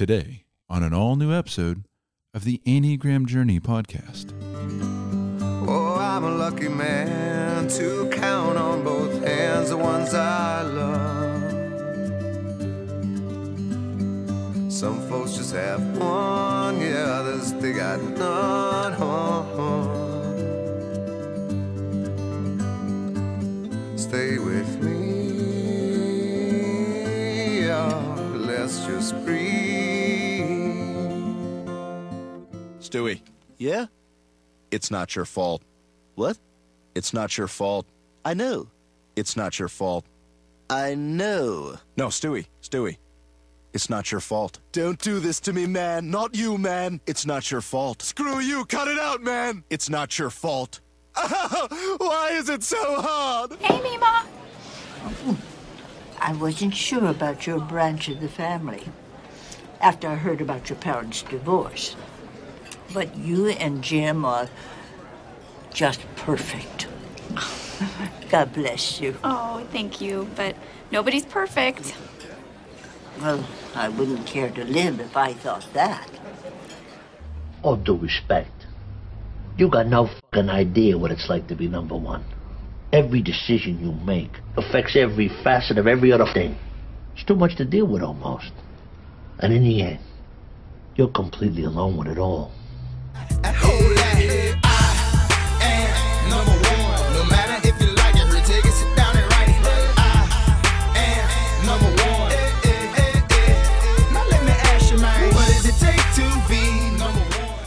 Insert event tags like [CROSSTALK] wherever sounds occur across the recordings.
Today, on an all new episode of the Enneagram Journey podcast. Oh, I'm a lucky man to count on both hands the ones I love. Some folks just have one, yeah, others they got none. Stay with me, Stewie, Yeah? it's not your fault. What? It's not your fault. I know. It's not your fault. I know. No, Stewie, Stewie. It's not your fault. Don't do this to me, man. Not you, man. It's not your fault. Screw you. Cut it out, man. It's not your fault. [LAUGHS] Why is it so hard? Hey, Meemaw. I wasn't sure about your branch of the family after I heard about your parents' divorce. But you and Jim are just perfect. God bless you. Oh, thank you, but nobody's perfect. Well, I wouldn't care to live if I thought that. All due respect, you got no fucking idea what it's like to be number one. Every decision you make affects every facet of every other thing. It's too much to deal with almost. And in the end, you're completely alone with it all.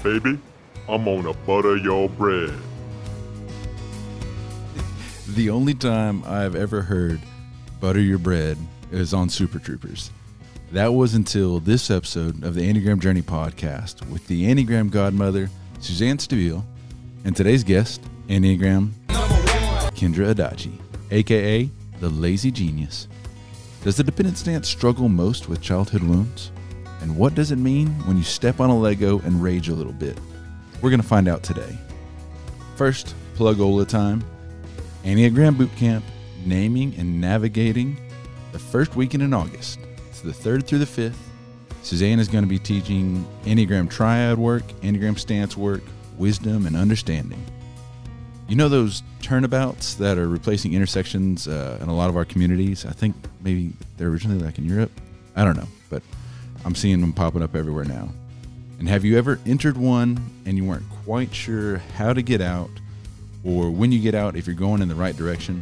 Baby, I'm gonna butter your bread. The only time I've ever heard butter your bread is on Super Troopers. That was until this episode of the Enneagram Journey podcast with the Enneagram Godmother, Suzanne Stabile, and today's guest, Enneagram Kendra Adachi, aka the Lazy Genius. Does the dependent stance struggle most with childhood wounds? And what does it mean when you step on a Lego and rage a little bit? We're going to find out today. First, plug Ola time. Enneagram Bootcamp, naming and navigating the first weekend in August. The 3rd through the 5th. Suzanne is going to be teaching Enneagram triad work, Enneagram stance work, wisdom, and understanding. You know those turnabouts that are replacing intersections uh, in a lot of our communities? I think maybe they're originally like in Europe. I don't know, but I'm seeing them popping up everywhere now. And have you ever entered one and you weren't quite sure how to get out, or when you get out, if you're going in the right direction?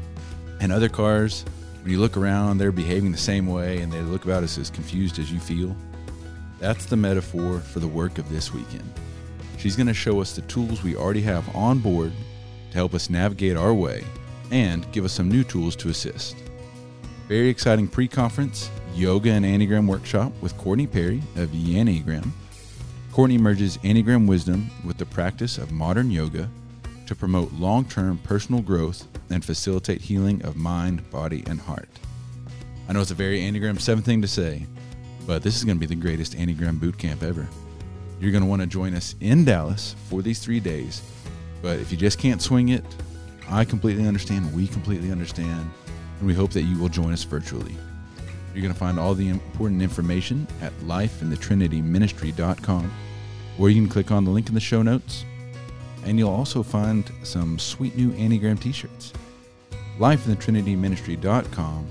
And other cars, you look around, they're behaving the same way and they look about as, as confused as you feel. That's the metaphor for the work of this weekend. She's going to show us the tools we already have on board to help us navigate our way and give us some new tools to assist. Very exciting pre conference yoga and Enneagram workshop with Courtney Perry of Yenneagram. Courtney merges Enneagram wisdom with the practice of modern yoga to promote long term personal growth and facilitate healing of mind, body, and heart. I know it's a very Enneagram 7 thing to say, but this is going to be the greatest Enneagram boot camp ever. You're going to want to join us in Dallas for these three days, but if you just can't swing it, I completely understand. We completely understand. And we hope that you will join us virtually. You're going to find all the important information at lifeinthetrinityministry.com, or you can click on the link in the show notes. And you'll also find some sweet new Enneagram t shirts. Lifeinthetrinityministry.com,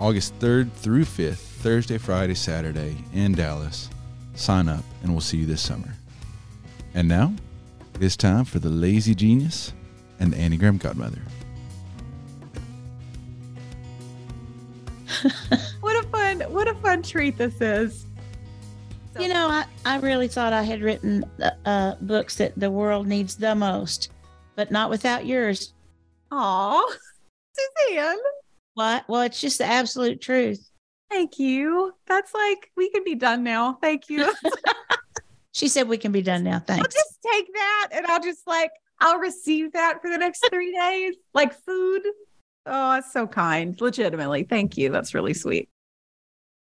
August 3rd through 5th, Thursday, Friday, Saturday in Dallas. Sign up, and we'll see you this summer. And now, it's time for the Lazy Genius and the Enneagram Godmother. [LAUGHS] What a fun, what a fun treat this is. You know, I, I really thought I had written uh, uh, books that the world needs the most, but not without yours. Aw, [LAUGHS] Suzanne, What? Well, it's just the absolute truth. thank you. That's like we can be done now. Thank you. [LAUGHS] [LAUGHS] She said we can be done now. I'll Thanks. just take that and I'll just like I'll receive that for the next three days, like food. Oh, that's so kind. Legitimately, thank you. That's really sweet.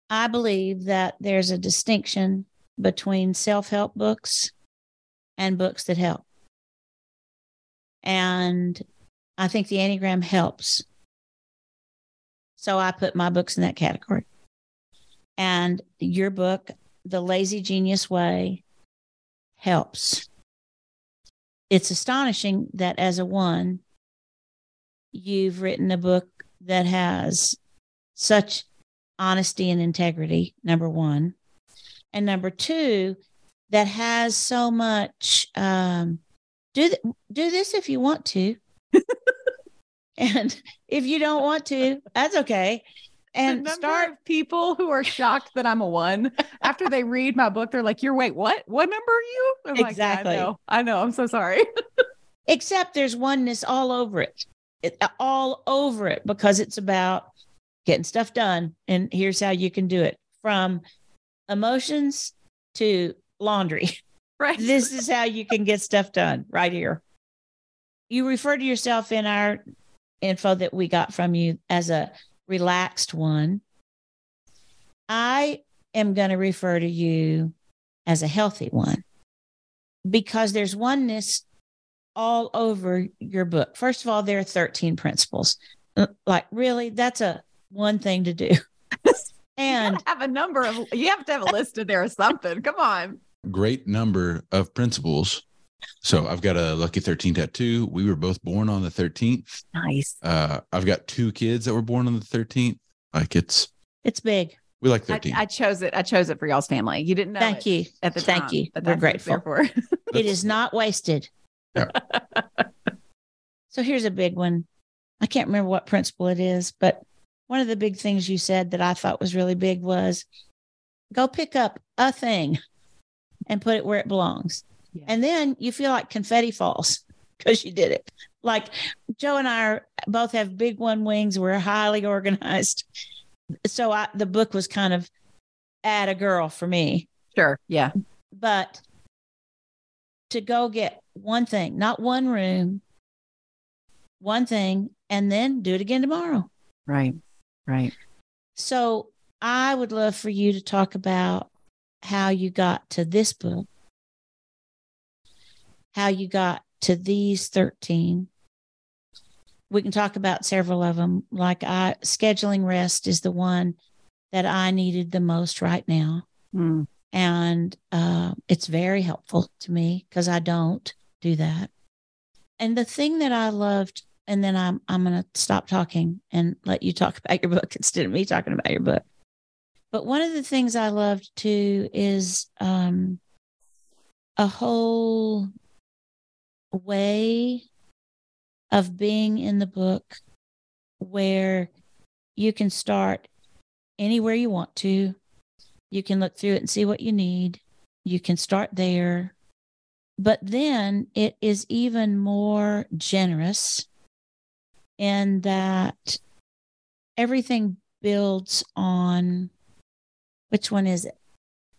I believe that there's a distinction between self help books and books that help. And I think the Enneagram helps. So I put my books in that category. And your book, The Lazy Genius Way helps. It's astonishing that as a one, you've written a book that has such honesty and integrity, number one. And number two, that has so much um, do th- do this if you want to. And if you don't want to, that's okay. And the start people who are shocked that I'm a one after they read my book, they're like, "You're wait, what? What number are you?" I'm like, "Yeah, Exactly. I know. I know. I'm so sorry. [LAUGHS] except there's oneness all over it. it uh, all over it because it's about getting stuff done and here's how you can do it from emotions to laundry [LAUGHS] right. this is how you can get stuff done right here you refer to yourself in our info that we got from you as a relaxed one i am going to refer to you as a healthy one because there's oneness all over your book. First of all, there are 13 principles. Uh, Like, really, that's a one thing to do. [LAUGHS] and have a number of you have to have a list in there or something. Come on. Great number of principles. So I've got a lucky 13 tattoo. We were both born on the 13th. Nice. Uh, I've got two kids that were born on the 13th. Like it's, it's big. we like I, 13. I chose it. I chose it for y'all's family. You didn't know. Thank it you. At the Thank time, you. but We're that's what it's grateful. there for. [LAUGHS] It is not wasted. Yeah. so here's a big one. I can't remember what principle it is, but one of the big things you said that I thought was really big was go pick up a thing and put it where it belongs. Yeah. And then you feel like confetti falls [LAUGHS] because you did it. Like Joe and I are, both have big one wings. We're highly organized. So I, the book was kind of at a girl for me Sure. Yeah. but to go get one thing, not one room, one thing, and then do it again tomorrow. Right. Right. So I would love for you to talk about how you got to this book, how you got to these 13. We can talk about several of them. Like I scheduling rest is the one that I needed the most right now Mm. and uh, it's very helpful to me because I don't do that. And the thing that I loved, and then I'm I'm gonna stop talking and let you talk [LAUGHS] about your book instead of me talking about your book. But one of the things I loved too is um, a whole way of being in the book where you can start anywhere you want to you can look through it and see what you need. You can start there. But then it is even more generous in that everything builds on which one is it?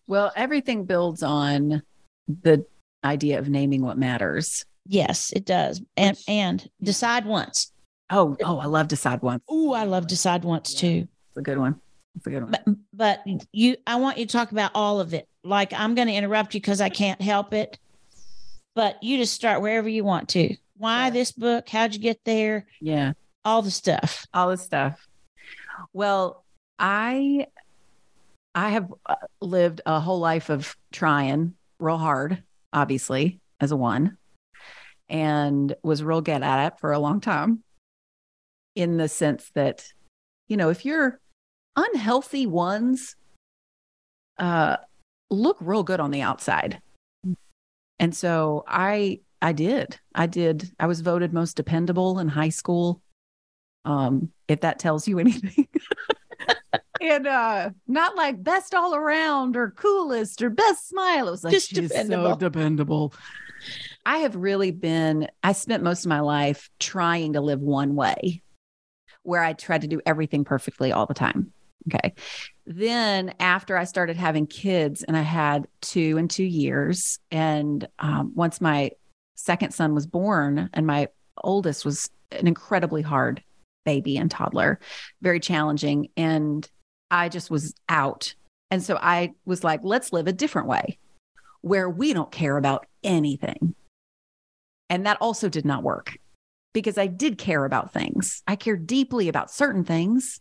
Well, everything builds on the idea of naming what matters. Yes, it does. And and decide once. Oh, oh, I love decide once. Ooh, I love decide once too. It's a good one. It's a good one. But, but you I want you to talk about all of it. Like I'm going to interrupt you because I can't help it. But you just start wherever you want to. Why this book? How'd you get there? Yeah. All the stuff. all the stuff. Well, I I have uh, lived a whole life of trying real hard, obviously, as a one, and was real good at it for a long time. In the sense that, you know, if you're unhealthy ones, uh, look real good on the outside. And so I I did. I did. I was voted most dependable in high school um if that tells you [LAUGHS] anything and uh not like best all around or coolest or best smile it was like Just she's dependable. so dependable i have really been i spent most of my life trying to live one way where i tried to do everything perfectly all the time okay then after i started having kids and i had two in two years and um, once my second son was born and my oldest was an incredibly hard baby and toddler, very challenging. And I just was out. And so I was like, let's live a different way where we don't care about anything. And that also did not work because I did care about things. I care deeply about certain things.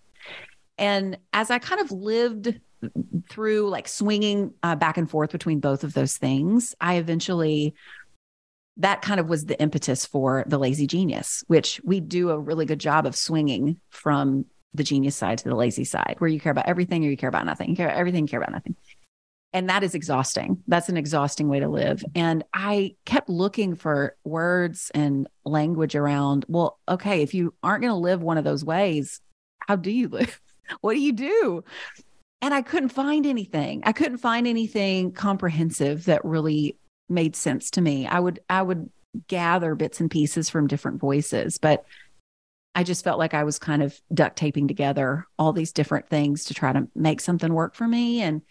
And as I kind of lived through like swinging uh, back and forth between both of those things, I eventually that kind of was the impetus for the lazy genius, which we do a really good job of swinging from the genius side to the lazy side, where you care about everything or you care about nothing. You care about everything, you care about nothing. And that is exhausting. That's an exhausting way to live. And I kept looking for words and language around, well, okay, if you aren't going to live one of those ways, how do you live? [LAUGHS] what do you do? And I couldn't find anything. I couldn't find anything comprehensive that really made sense to me. I would I would gather bits and pieces from different voices, but I just felt like I was kind of duct taping together all these different things to try to make something work for me and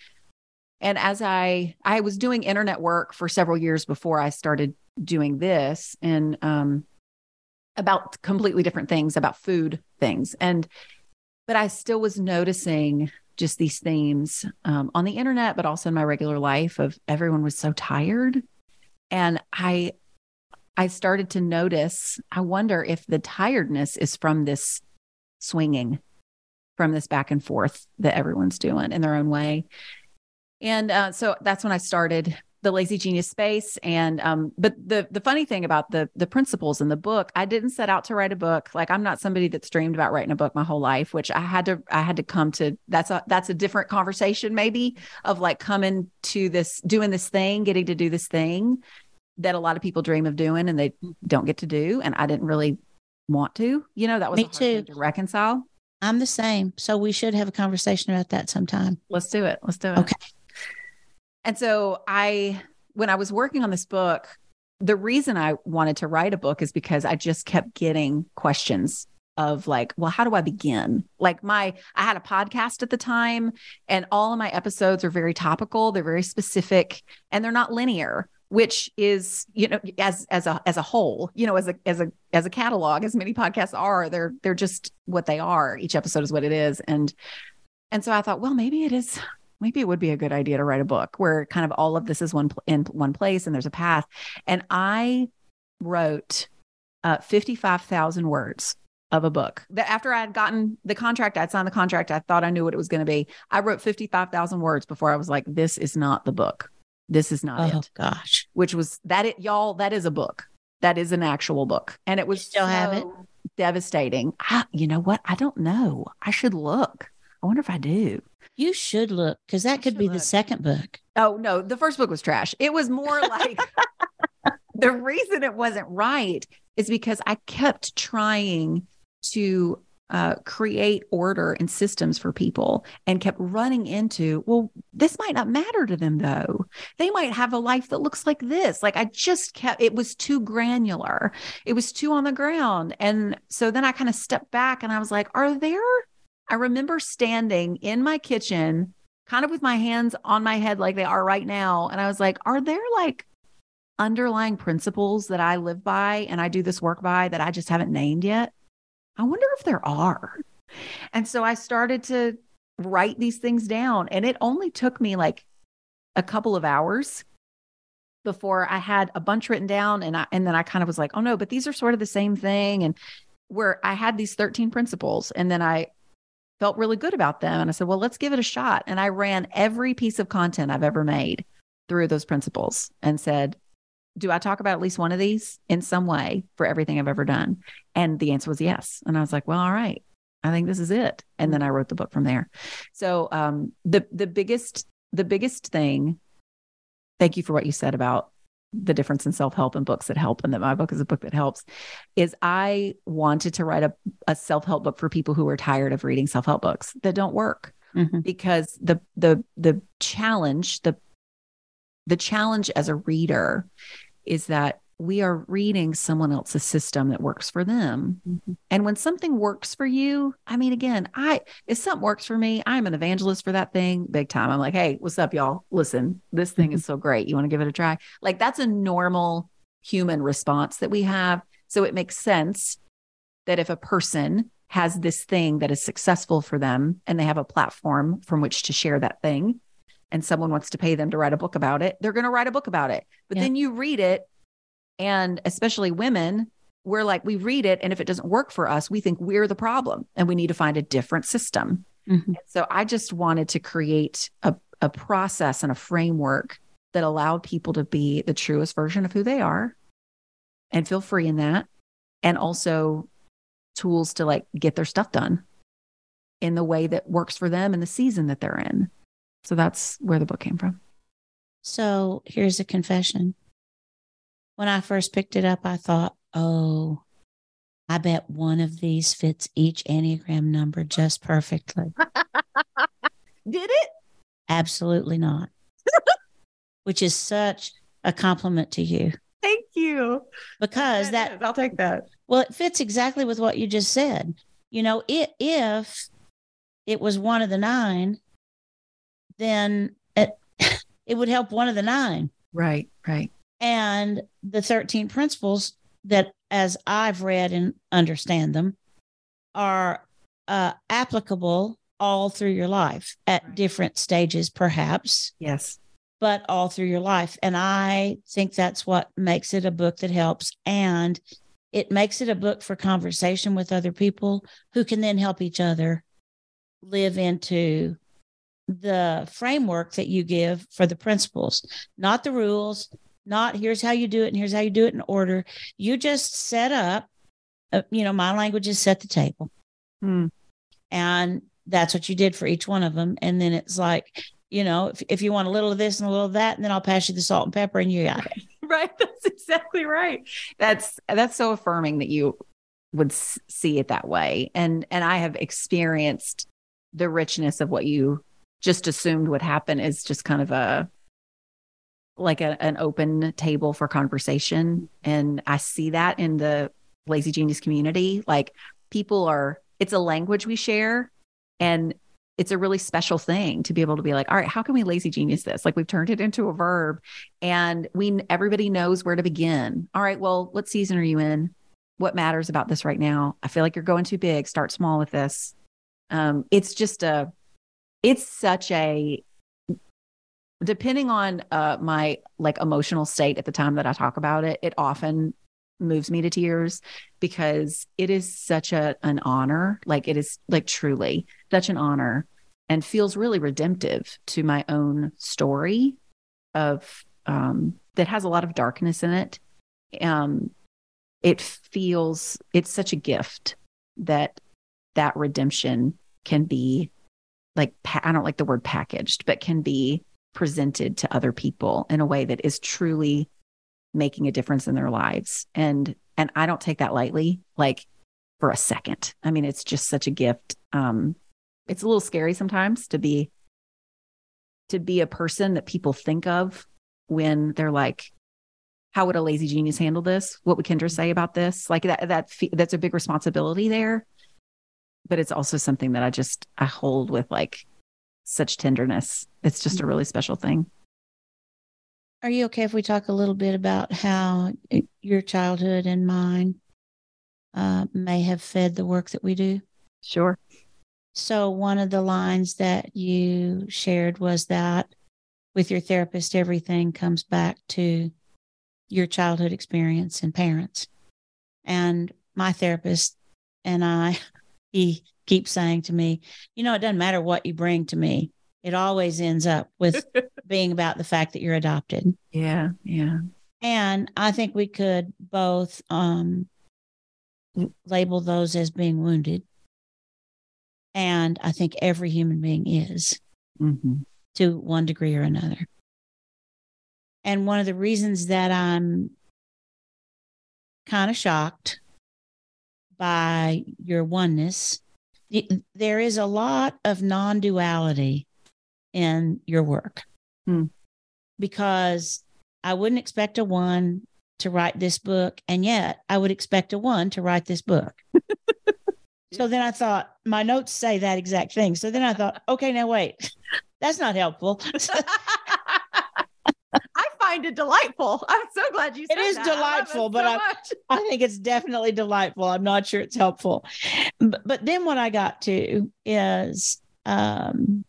and as I I was doing internet work for several years before I started doing this and um about completely different things about food things and but I still was noticing just these themes um, on the internet, but also in my regular life of everyone was so tired. And I, I started to notice, I wonder if the tiredness is from this swinging, from this back and forth that everyone's doing in their own way. And uh, so that's when I started the lazy genius space and um but the the funny thing about the the principles in the book i didn't set out to write a book like i'm not somebody that's dreamed about writing a book my whole life which i had to i had to come to that's a that's a different conversation maybe of like coming to this doing this thing getting to do this thing that a lot of people dream of doing and they don't get to do and i didn't really want to you know that was Me too. to reconcile I'm the same. So we should have a conversation about that sometime. let's do it let's do it Okay. And so I, when I was working on this book, the reason I wanted to write a book is because I just kept getting questions of like, well, how do I begin? Like my, I had a podcast at the time and all of my episodes are very topical. They're very specific and they're not linear, which is, you know, as, as a, as a whole, you know, as a, as a, as a catalog, as many podcasts are, they're, they're just what they are. Each episode is what it is. And, and so I thought, well, maybe it is maybe it would be a good idea to write a book where kind of all of this is one pl- in one place and there's a path. And I wrote uh, 55,000 words of a book that after I had gotten the contract, I'd signed the contract. I thought I knew what it was going to be. I wrote 55,000 words before I was like, this is not the book. This is not Oh it, gosh. which was that it, y'all, that is a book. That is an actual book. And it was still have it? devastating. I, you know what? I don't know. I should look. I wonder if I do. You should look because that could should be the second book. Oh no, the first book was trash. It was more [LAUGHS] like the reason it wasn't right is because I kept trying to uh, create order and systems for people and kept running into, well, this might not matter to them though. They might have a life that looks like this. Like I just kept, it was too granular, it was too on the ground. And so then I kind of stepped back and I was like, are there, I remember standing in my kitchen kind of with my hands on my head like they are right now. And I was like, are there like underlying principles that I live by and I do this work by that I just haven't named yet? I wonder if there are. And so I started to write these things down. And it only took me like a couple of hours before I had a bunch written down. And I and then I kind of was like, oh no, but these are sort of the same thing. And where I had these 13 principles. And then I felt really good about them. And I said, well, let's give it a shot. And I ran every piece of content I've ever made through those principles and said, do I talk about at least one of these in some way for everything I've ever done? And the answer was yes. And I was like, well, all right. I think this is it. And then I wrote the book from there. So um the the biggest the biggest thing, thank you for what you said about the difference in self-help and books that help and that my book is a book that helps is I wanted to write a, a self-help book for people who are tired of reading self-help books that don't work Mhm. because the the the challenge the the challenge as a reader is that we are reading someone else's system that works for them. Mm-hmm. And when something works for you i mean again i if something works for me i'm an evangelist for that thing big time. I'm like hey what's up y'all? Listen this thing mm-hmm. is so great. You want to give it a try? Like that's a normal human response that we have. So it makes sense that if a person has this thing that is successful for them and they have a platform from which to share that thing and someone wants to pay them to write a book about it, they're going to write a book about it. But Yeah. then you read it, and especially women, we're like, we read it, and if it doesn't work for us, we think we're the problem and we need to find a different system. Mhm. So I just wanted to create a, a process and a framework that allowed people to be the truest version of who they are and feel free in that. And also tools to like get their stuff done in the way that works for them and the season that they're in. So that's where the book came from. So here's a confession. When I first picked it up, I thought, oh, I bet one of these fits each Enneagram number just perfectly. [LAUGHS] Did it? Absolutely not. [LAUGHS] Which is such a compliment to you Thank you. because that, I'll take that. well, it fits exactly with what you just said. You know, it, if it was one of the nine, then it, [LAUGHS] it would help one of the nine. Right, right. And the 13 principles that as i've read and understand them are uh, applicable all through your life at Right. different stages perhaps Yes. but all through your life and i think that's what makes it a book that helps and it makes it a book for conversation with other people who can then help each other live into the framework that you give for the principles, not the rules, not here's how you do it and here's how you do it in order. You just set up, uh, you know, my language is set the table. Hmm. And that's what you did for each one of them. And then it's like, you know, if, if you want a little of this and a little of that, and then I'll pass you the salt and pepper and you got it. [LAUGHS] Right. That's exactly right. That's that's so affirming that you would see it that way. And and I have experienced the richness of what you just assumed would happen is just kind of a like a, an open table for conversation. And i see that in the lazy genius community. Like people are it's a language we share and it's a really special thing to be able to be like all right how can we lazy genius this? Like we've turned it into a verb and we everybody knows where to begin. All right well what season are you in? What matters about this right now? I feel like you're going too big. Start small with this. Um it's just a it's such a depending on uh my like emotional state at the time that I talk about it, it often moves me to tears because it is such a an honor. Like it is like truly such an honor and feels really redemptive to my own story of um that has a lot of darkness in it. Um it feels it's such a gift that that redemption can be like I don't like the word packaged, but can be presented to other people in a way that is truly making a difference in their lives. And and I don't take that lightly, like for a second. I mean, it's just such a gift. Um, it's a little scary sometimes to be to be a person that people think of when they're like, "How would a lazy genius handle this? What would Kendra say about this?" Like that. That that's a big responsibility there but it's also something that I just I hold with like such tenderness. It's just a really special thing. Are you okay if we talk a little bit about how it- your childhood and mine uh, may have fed the work that we do? Sure. So, one of the lines that you shared was that with your therapist, everything comes back to your childhood experience and parents. And my therapist and I, [LAUGHS] he keeps saying to me, you know, it doesn't matter what you bring to me, it always ends up with [LAUGHS] being about the fact that you're adopted. Yeah, yeah. And I think we could both um, label those as being wounded. And I think every human being is Mm-hmm. to one degree or another. And one of the reasons that I'm kind of shocked by your oneness, there is a lot of non duality in your work Hmm. because I wouldn't expect a one to write this book, and yet I would expect a one to write this book. [LAUGHS] so then I thought, my notes say that exact thing. So then I thought, okay, now wait, [LAUGHS] that's not helpful. [LAUGHS] I find it delightful. [LAUGHS] I'm so glad you said It is that. I delightful, it but so I- [LAUGHS] I think it's definitely delightful. I'm not sure it's helpful. But, but then what I got to is um,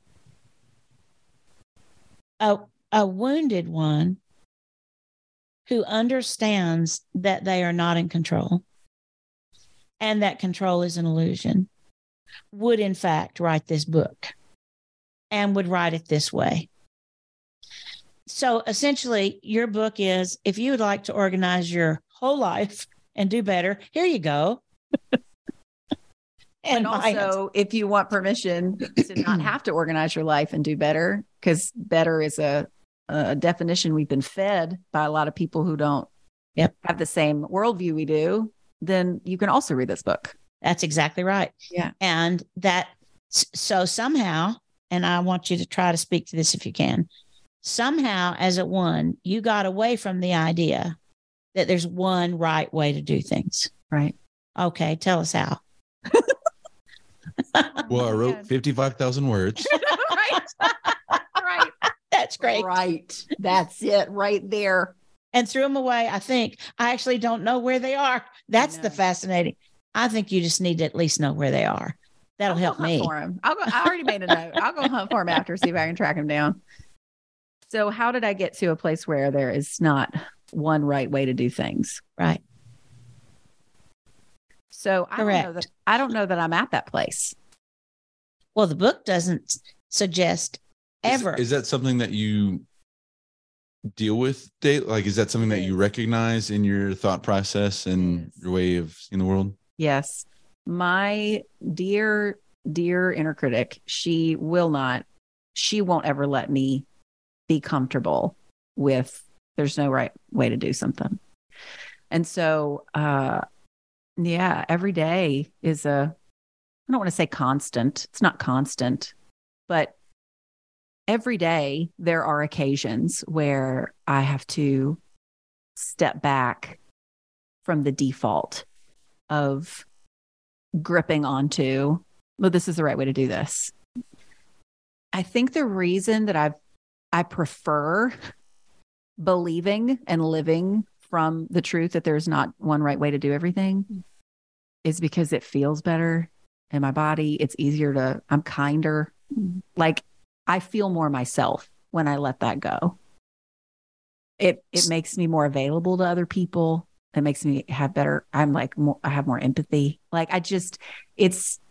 a, a wounded one who understands that they are not in control and that control is an illusion. would in fact write this book and would write it this way. So essentially, your book is if you would like to organize your whole life and do better, here you go. [LAUGHS] And also, if you want permission to not have to organize your life and do better, because better is a, a definition we've been fed by a lot of people who don't Yep. have the same worldview we do, then you can also read this book. That's exactly right. Yeah. And that, so somehow, and I want you to try to speak to this if you can. Somehow, as a one, you got away from the idea that there's one right way to do things. Right. Okay. Tell us how. [LAUGHS] Well, I wrote 55,000 words. [LAUGHS] right. right. That's great. Right. That's it right there. And threw them away. I think I actually don't know where they are. That's the fascinating. I think you just need to at least know where they are. That'll I'll help go hunt me. For him. I'll go, I already made a note. I'll go hunt for him after, see if I can track him down. So, how did I get to a place where there is not one right way to do things? Right. So, I don't know that Correct. I don't know that I'm at that place. Well, the book doesn't suggest ever. Is, that something that you deal with? Date? Like, is that something that you recognize in your thought process and your way of seeing the world? Yes. My dear, dear inner critic, she will not, she won't ever let me be comfortable with there's no right way to do something. And so, uh, yeah, every day is a, I don't want to say constant. It's not constant, but every day there are occasions where I have to step back from the default of gripping onto, well, this is the right way to do this. I think the reason that I've I prefer believing and living from the truth that there's not one right way to do everything is because it feels better in my body. It's easier to, I'm kinder. Mm-hmm. Like I feel more myself when I let that go. It it makes me more available to other people. It makes me have better, I'm like more I have more empathy. Like I just it's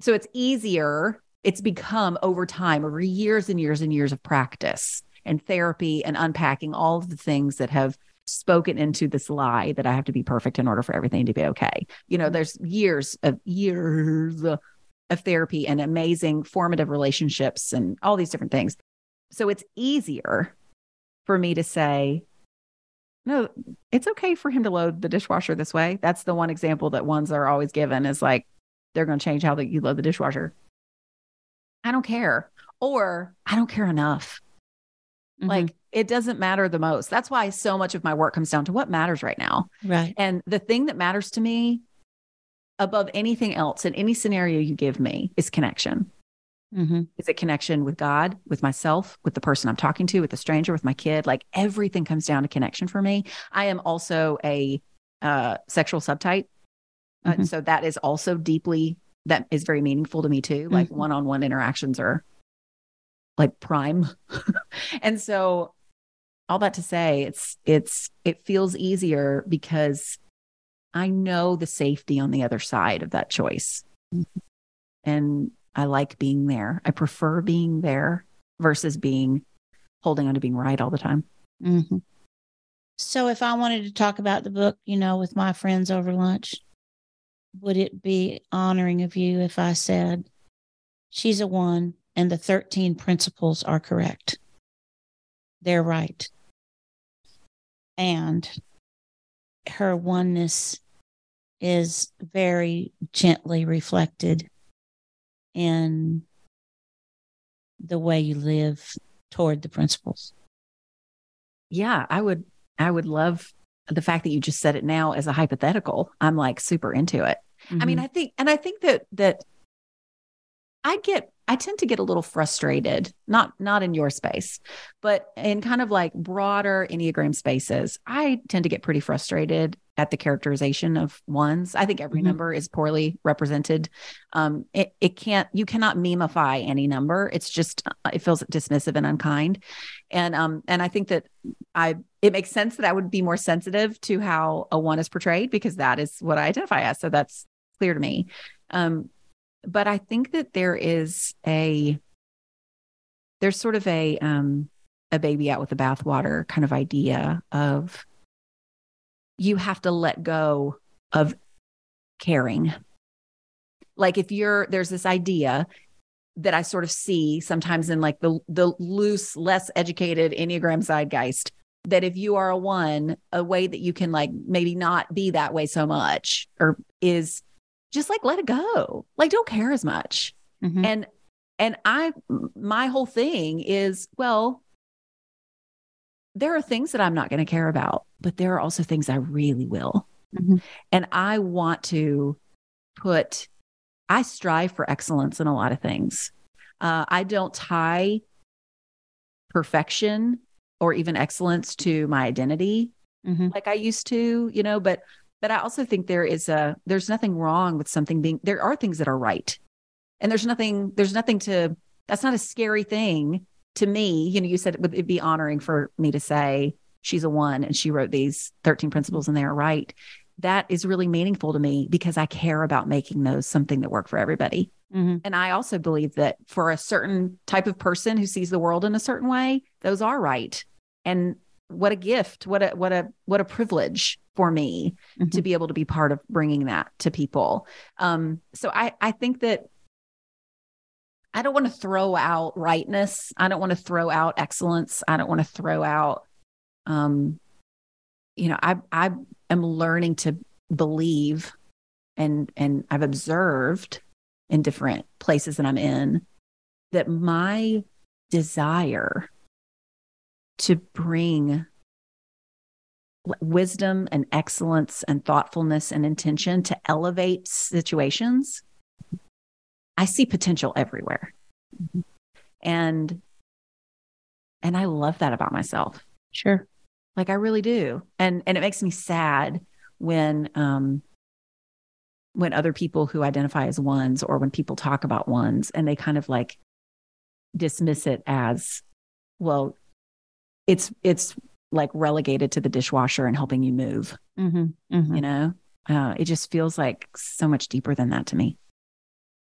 so it's easier. It's become over time, over years and years and years of practice and therapy and unpacking all of the things that have spoken into this lie that I have to be perfect in order for everything to be okay. You know, mm-hmm. there's years of years of therapy and amazing formative relationships and all these different things. So it's easier for me to say, no, it's okay for him to load the dishwasher this way. That's the one example that ones are always given is like, they're going to change how that you load the dishwasher. I don't care. Or I don't care enough. Mhm. Like it doesn't matter the most. That's why so much of my work comes down to what matters right now. right. And the thing that matters to me above anything else in any scenario you give me is connection. hmm Is it connection with God, with myself, with the person I'm talking to, with the stranger, with my kid? Like everything comes down to connection for me. I am also a uh, sexual subtype. Uh, Mhm. so that is also deeply, that is very meaningful to me too. Like Mhm. one on one interactions are like prime. [LAUGHS] and so all that to say, it's, it's, it feels easier because I know the safety on the other side of that choice. And I like being there. I prefer being there versus being holding on to being right all the time. hmm So, if I wanted to talk about the book, you know, with my friends over lunch, would it be honoring of you if I said, she's a one and the 13 principles are correct? They're right. And her oneness is very gently reflected in the way you live toward the principles. Yeah, I would I would love the fact that you just said it now as a hypothetical. I'm like super into it. I mean, I think and I think that that I get I tend to get a little frustrated, not not in your space, but in kind of like broader Enneagram spaces. I tend to get pretty frustrated at the characterization of ones. I think every Mhm. number is poorly represented. Um, it, it can't you cannot memify any number. It's just uh, it feels dismissive and unkind. And um and I think that I it makes sense that I would be more sensitive to how a one is portrayed because that is what I identify as. So that's clear to me. Um, but I think that there is a there's sort of a um a baby out with the bathwater kind of idea of you have to let go of caring. Like if you're there's this idea that I sort of see sometimes in like the the loose, less educated Enneagram zeitgeist that if you are a one, a way that you can like maybe not be that way so much or is just like let it go. Like don't care as much. Mhm. And and I my whole thing is, well, there are things that I'm not going to care about, but there are also things I really will. Mhm. And I want to put I strive for excellence in a lot of things. Uh, I don't tie perfection or even excellence to my identity Mhm. like I used to, you know, but but I also think there is a there's nothing wrong with something being there are things that are right. And there's nothing there's nothing to that's not a scary thing to me. You know, you said it would it'd be honoring for me to say she's a one and she wrote these 13 principles and they are right. That is really meaningful to me because I care about making those something that work for everybody. Mhm. And I also believe that for a certain type of person who sees the world in a certain way, those are right. And what a gift, what a what a what a privilege for me to be able to be part of bringing that to people. Um, so I I think that I don't want to throw out rightness. I don't want to throw out excellence. I don't want to throw out um you know, I I am learning to believe and and I've observed in different places that I'm in that my desire to bring wisdom and excellence and thoughtfulness and intention to elevate situations i see potential everywhere. And and i love that about myself. Sure. like i really do. And and it makes me sad when um when other people who identify as ones or when people talk about ones and they kind of like dismiss it as well it's it's like relegated to the dishwasher and helping you move Mhm. Mhm. you know uh, it just feels like so much deeper than that to me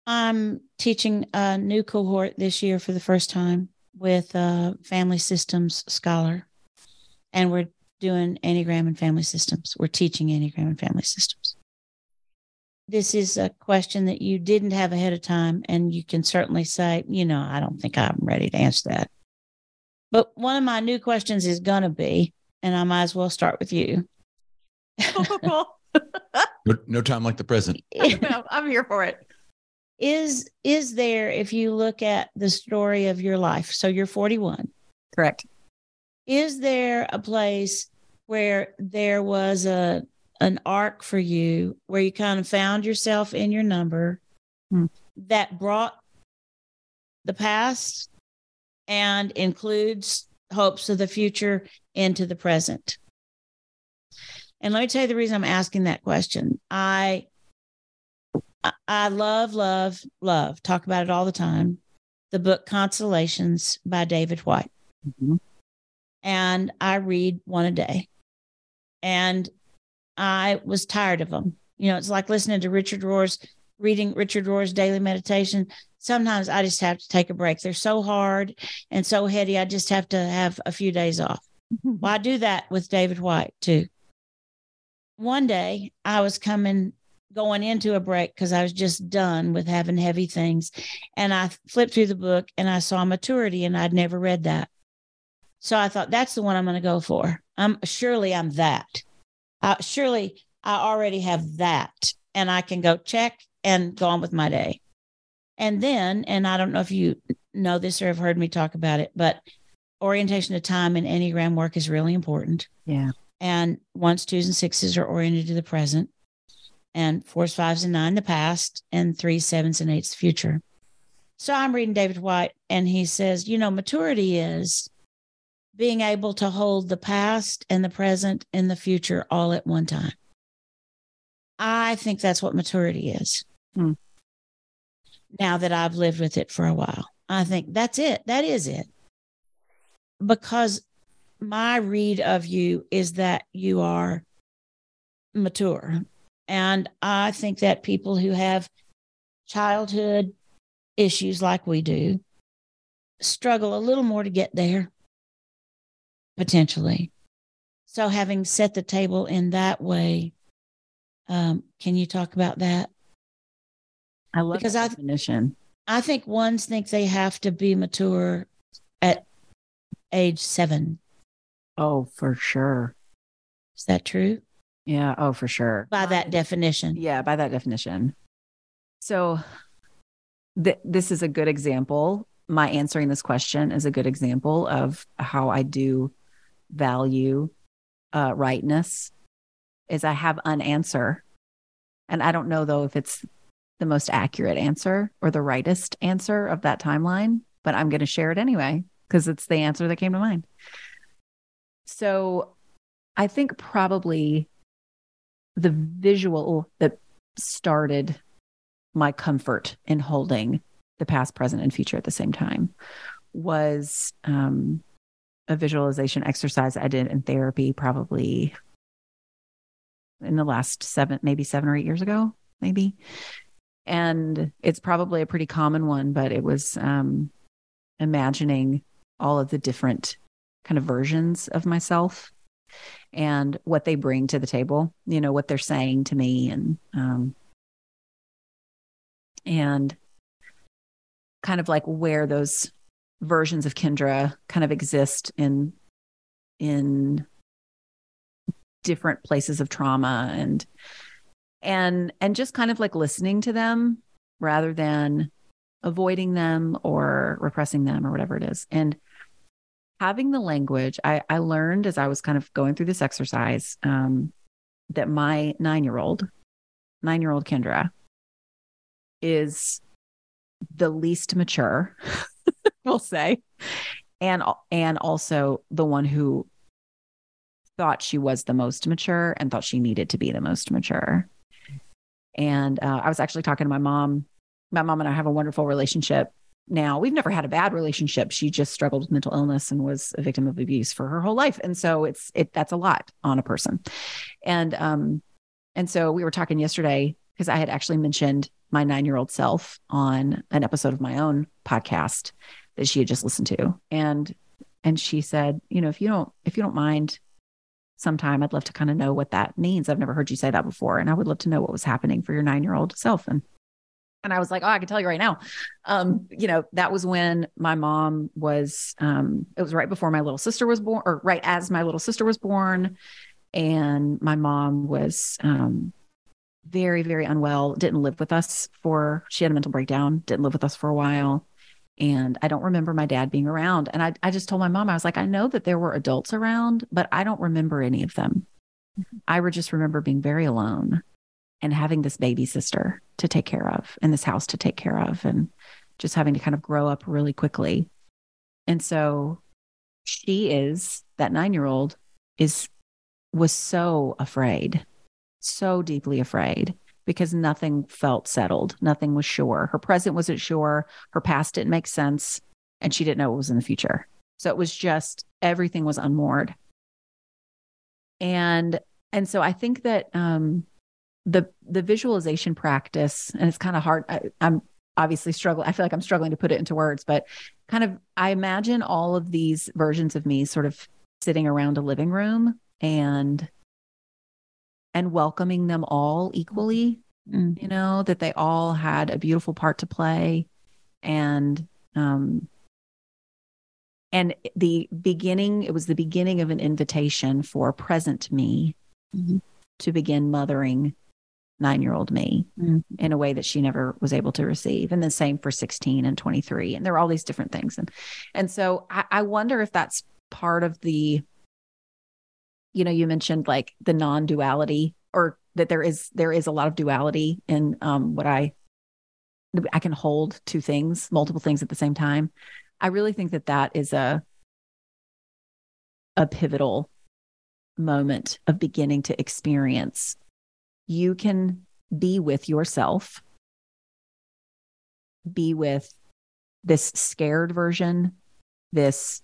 I'm teaching a new cohort this year for the first time with a family systems scholar. And we're doing Enneagram and family systems. We're teaching Enneagram and family systems. This is a question that you didn't have ahead of time. And you can certainly say, you know, I don't think I'm ready to answer that. But one of my new questions is going to be, and I might as well start with you. [LAUGHS] No, no time like the present. [LAUGHS] i'm here for it is is there if you look at the story of your life so you're 41 correct is there a place where there was a an arc for you where you kind of found yourself in your number Hmm. that brought the past and includes hopes of the future into the present and let me tell you the reason i'm asking that question i I- love, love, love, talk about it all the time. The book Consolations by David Whyte. Mhm. And I read one a day. And I was tired of them. You know, it's like listening to Richard Rohr's, reading Richard Rohr's daily meditation. Sometimes I just have to take a break. They're so hard and so heady. I just have to have a few days off. Well, I do that with David Whyte too. One day I was coming, going into a break because I was just done with having heavy things. And I flipped through the book and I saw maturity and I'd never read that. So I thought that's the one I'm going to go for. I'm surely I'm that. Uh, surely I already have that and I can go check and go on with my day. And then, and I don't know if you know this or have heard me talk about it, but orientation of time in Enneagram work is really important. yeah And ones, twos, and sixes are oriented to the present, and fours, fives, and nine the past, and threes, sevens, and eights the future. So I'm reading David Whyte, and he says, you know, maturity is being able to hold the past and the present and the future all at one time. I think that's what maturity is. Hmm. Now that I've lived with it for a while, I think that's it. That is it. Because my read of you is that you are mature. And I think that people who have childhood issues like we do struggle a little more to get there, potentially. So, having set the table in that way, um, can you talk about that? I love Because that I- definition. I think ones think they have to be mature at age seven. Oh, for sure. Is that true? Yeah. Oh, for sure. By that definition. Yeah, by that definition. So, th- this is a good example. My answering this question is a good example of how I do value uh, rightness. Is I have an answer, and I don't know though if it's the most accurate answer or the rightest answer of that timeline, but I'm going to share it anyway because it's the answer that came to mind. So, I think probably the visual that started my comfort in holding the past, present, and future at the same time was um, a visualization exercise I did in therapy probably in the last seven, maybe seven or eight years ago, maybe. And it's probably a pretty common one, but it was um, imagining all of the different kind of versions of myself and what they bring to the table, you know, what they're saying to me and um and kind of like where those versions of Kendra kind of exist in in different places of trauma and and and just kind of like listening to them rather than avoiding them or repressing them or whatever it is. And having the language, I, I learned as I was kind of going through this exercise um, that my nine year old, nine year old Kendra, is the least mature, [LAUGHS] we'll say, and and also the one who thought she was the most mature and thought she needed to be the most mature. And uh, I was actually talking to my mom. My mom and I have a wonderful relationship now. We've never had a bad relationship. She just struggled with mental illness and was a victim of abuse for her whole life. And so it's it that's a lot on a person. And um and so we were talking yesterday because I had actually mentioned my 9-year-old self on an episode of my own podcast that she had just listened to. And and she said, you know, if you don't if you don't mind sometime I'd love to kind of know what that means. I've never heard you say that before and I would love to know what was happening for your 9-year-old self and and I was like, oh, I can tell you right now. Um, you know, that was when my mom was, um, it was right before my little sister was born, or right as my little sister was born. And my mom was um, very, very unwell, didn't live with us for, she had a mental breakdown, didn't live with us for a while. And I don't remember my dad being around. And I, I just told my mom, I was like, I know that there were adults around, but I don't remember any of them. Mm-hmm. I would just remember being very alone and having this baby sister to take care of and this house to take care of and just having to kind of grow up really quickly. And so she is that 9-year-old is was so afraid, so deeply afraid because nothing felt settled, nothing was sure. Her present wasn't sure, her past didn't make sense, and she didn't know what was in the future. So it was just everything was unmoored. And and so I think that um the the visualization practice and it's kind of hard I, i'm obviously struggling i feel like i'm struggling to put it into words but kind of i imagine all of these versions of me sort of sitting around a living room and and welcoming them all equally Mm. you know that they all had a beautiful part to play and um and the beginning it was the beginning of an invitation for present me Mhm. to begin mothering nine year old me Mhm. in a way that she never was able to receive. And the same for 16 and 23. And there are all these different things. And and so I, I wonder if that's part of the, you know, you mentioned like the non-duality or that there is there is a lot of duality in um what I I can hold two things, multiple things at the same time. I really think that that is a a pivotal moment of beginning to experience you can be with yourself, be with this scared version, this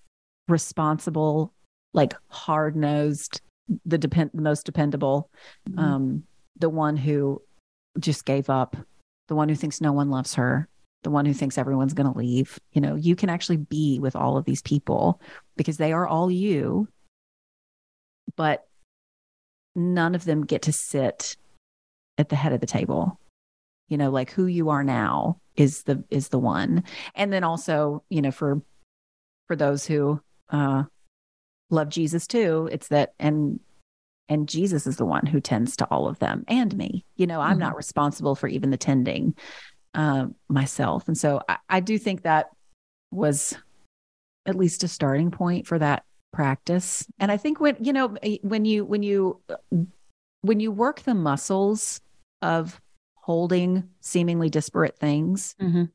responsible, like hard nosed, the depend the most dependable, Mhm. um, the one who just gave up the one who thinks no one loves her, the one who thinks everyone's going to leave. You know, you can actually be with all of these people because they are all you, but none of them get to sit at the head of the table. You know, like who you are now is the is the one. And then also, you know, for for those who uh love Jesus too, it's that and and Jesus is the one who tends to all of them and me. You know, I'm not responsible for even the tending uh, myself. And so I, I do think that was at least a starting point for that practice. And I think when, you know, when you, when you, when you work the muscles of holding seemingly disparate things Mm-hmm.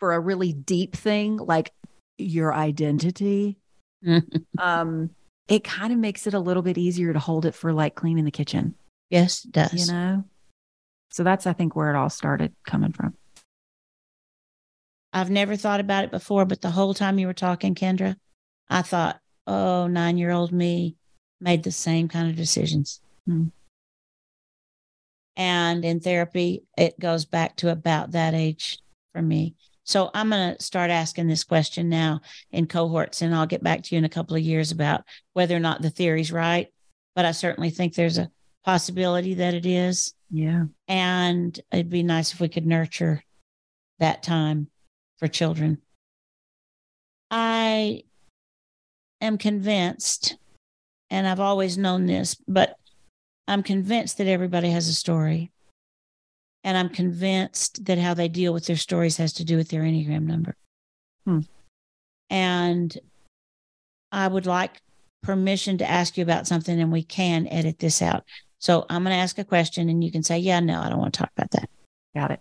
for a really deep thing like your identity, [LAUGHS] um, it kind of makes it a little bit easier to hold it for like cleaning the kitchen, yes, it does. you know? So that's, I think, where it all started coming from. I've never thought about it before, but the whole time you were talking, Kendra, I thought, oh, nine year old me made the same kind of decisions. Hmm. And in therapy, it goes back to about that age for me. So I'm going to start asking this question now in cohorts, and I'll get back to you in a couple of years about whether or not the theory's right. But I certainly think there's a possibility that it is. Yeah. And it'd be nice if we could nurture that time for children. I am convinced, and I've always known this, but I'm convinced that everybody has a story. And I'm convinced that how they deal with their stories has to do with their Enneagram number. Hmm. And I would like permission to ask you about something, and we can edit this out. So I'm going to ask a question, and you can say, Yeah, no, I don't want to talk about that. Got it.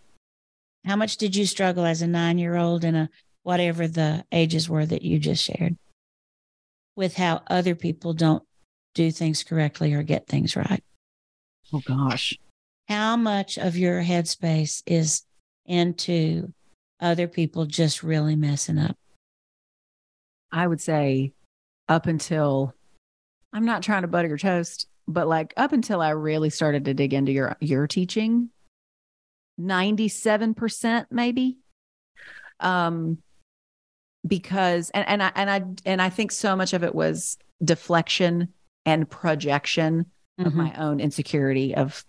How much did you struggle as a nine year old and a whatever the ages were that you just shared with how other people don't do things correctly or get things right? Oh, gosh. How much of your headspace is into other people just really messing up? I would say up until I'm not trying to butter your toast, but like up until I really started to dig into your your teaching, 97% maybe. Um because and and I and I and I think so much of it was deflection and projection of Mhm. my own insecurity of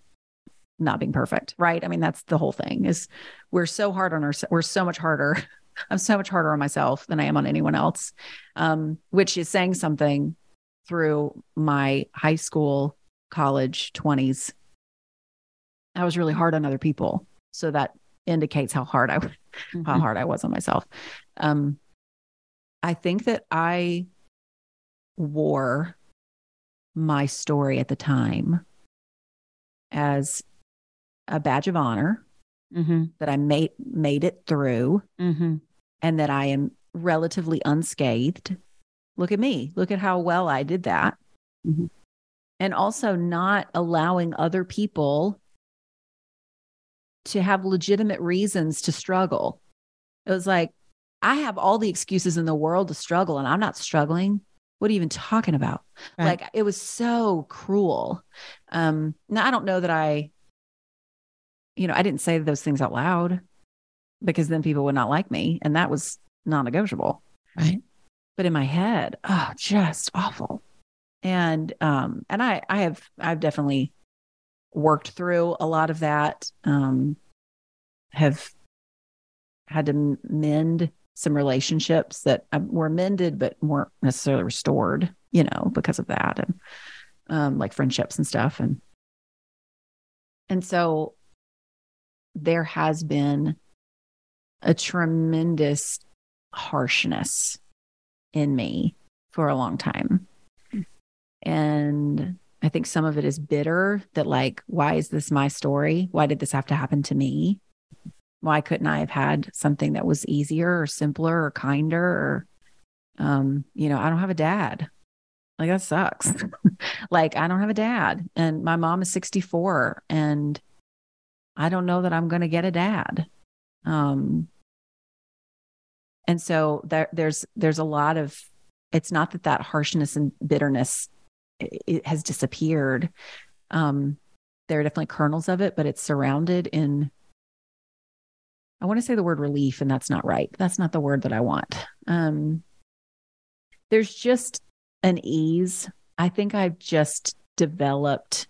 not being perfect, right? I mean that's the whole thing is we're so hard on ourselves. We're so much harder. [LAUGHS] I'm so much harder on myself than I am on anyone else, um, which is saying something through my high school, college 20s. I was really hard on other people. So that indicates how hard I how Mhm. hard I was on myself. Um, I think that I wore my story at the time as a badge of honor Mhm. that I made made it through Mhm. and that I am relatively unscathed. Look at me. Look at how well I did that. Mhm. And also not allowing other people to have legitimate reasons to struggle. It was like, I have all the excuses in the world to struggle, and I'm not struggling. What are you even talking about? Right. Like, it was so cruel. Um, now, I don't know that I, you know, I didn't say those things out loud because then people would not like me. And that was non negotiable. Right. But in my head, oh, just awful. And, um, and I, I have, I've definitely worked through a lot of that, um, have had to mend some relationships that uh, were mended, but weren't necessarily restored, you know, because of that. And, um, like friendships and stuff. And, and so there has been a tremendous harshness in me for a long time. And I think some of it is bitter that, like, why is this my story? Why did this have to happen to me? Why couldn't I have had something that was easier or simpler or kinder? Or, um, you know, I don't have a dad. Like, that sucks. [LAUGHS] like, I don't have a dad. And my mom is 64. And I don't know that I'm going to get a dad. Um, and so there, there's there's a lot of it's not that that harshness and bitterness i- it has disappeared. Um, there are definitely kernels of it, but it's surrounded in I want to say the word relief, and that's not right. That's not the word that I want. Um, there's just an ease. I think I've just developed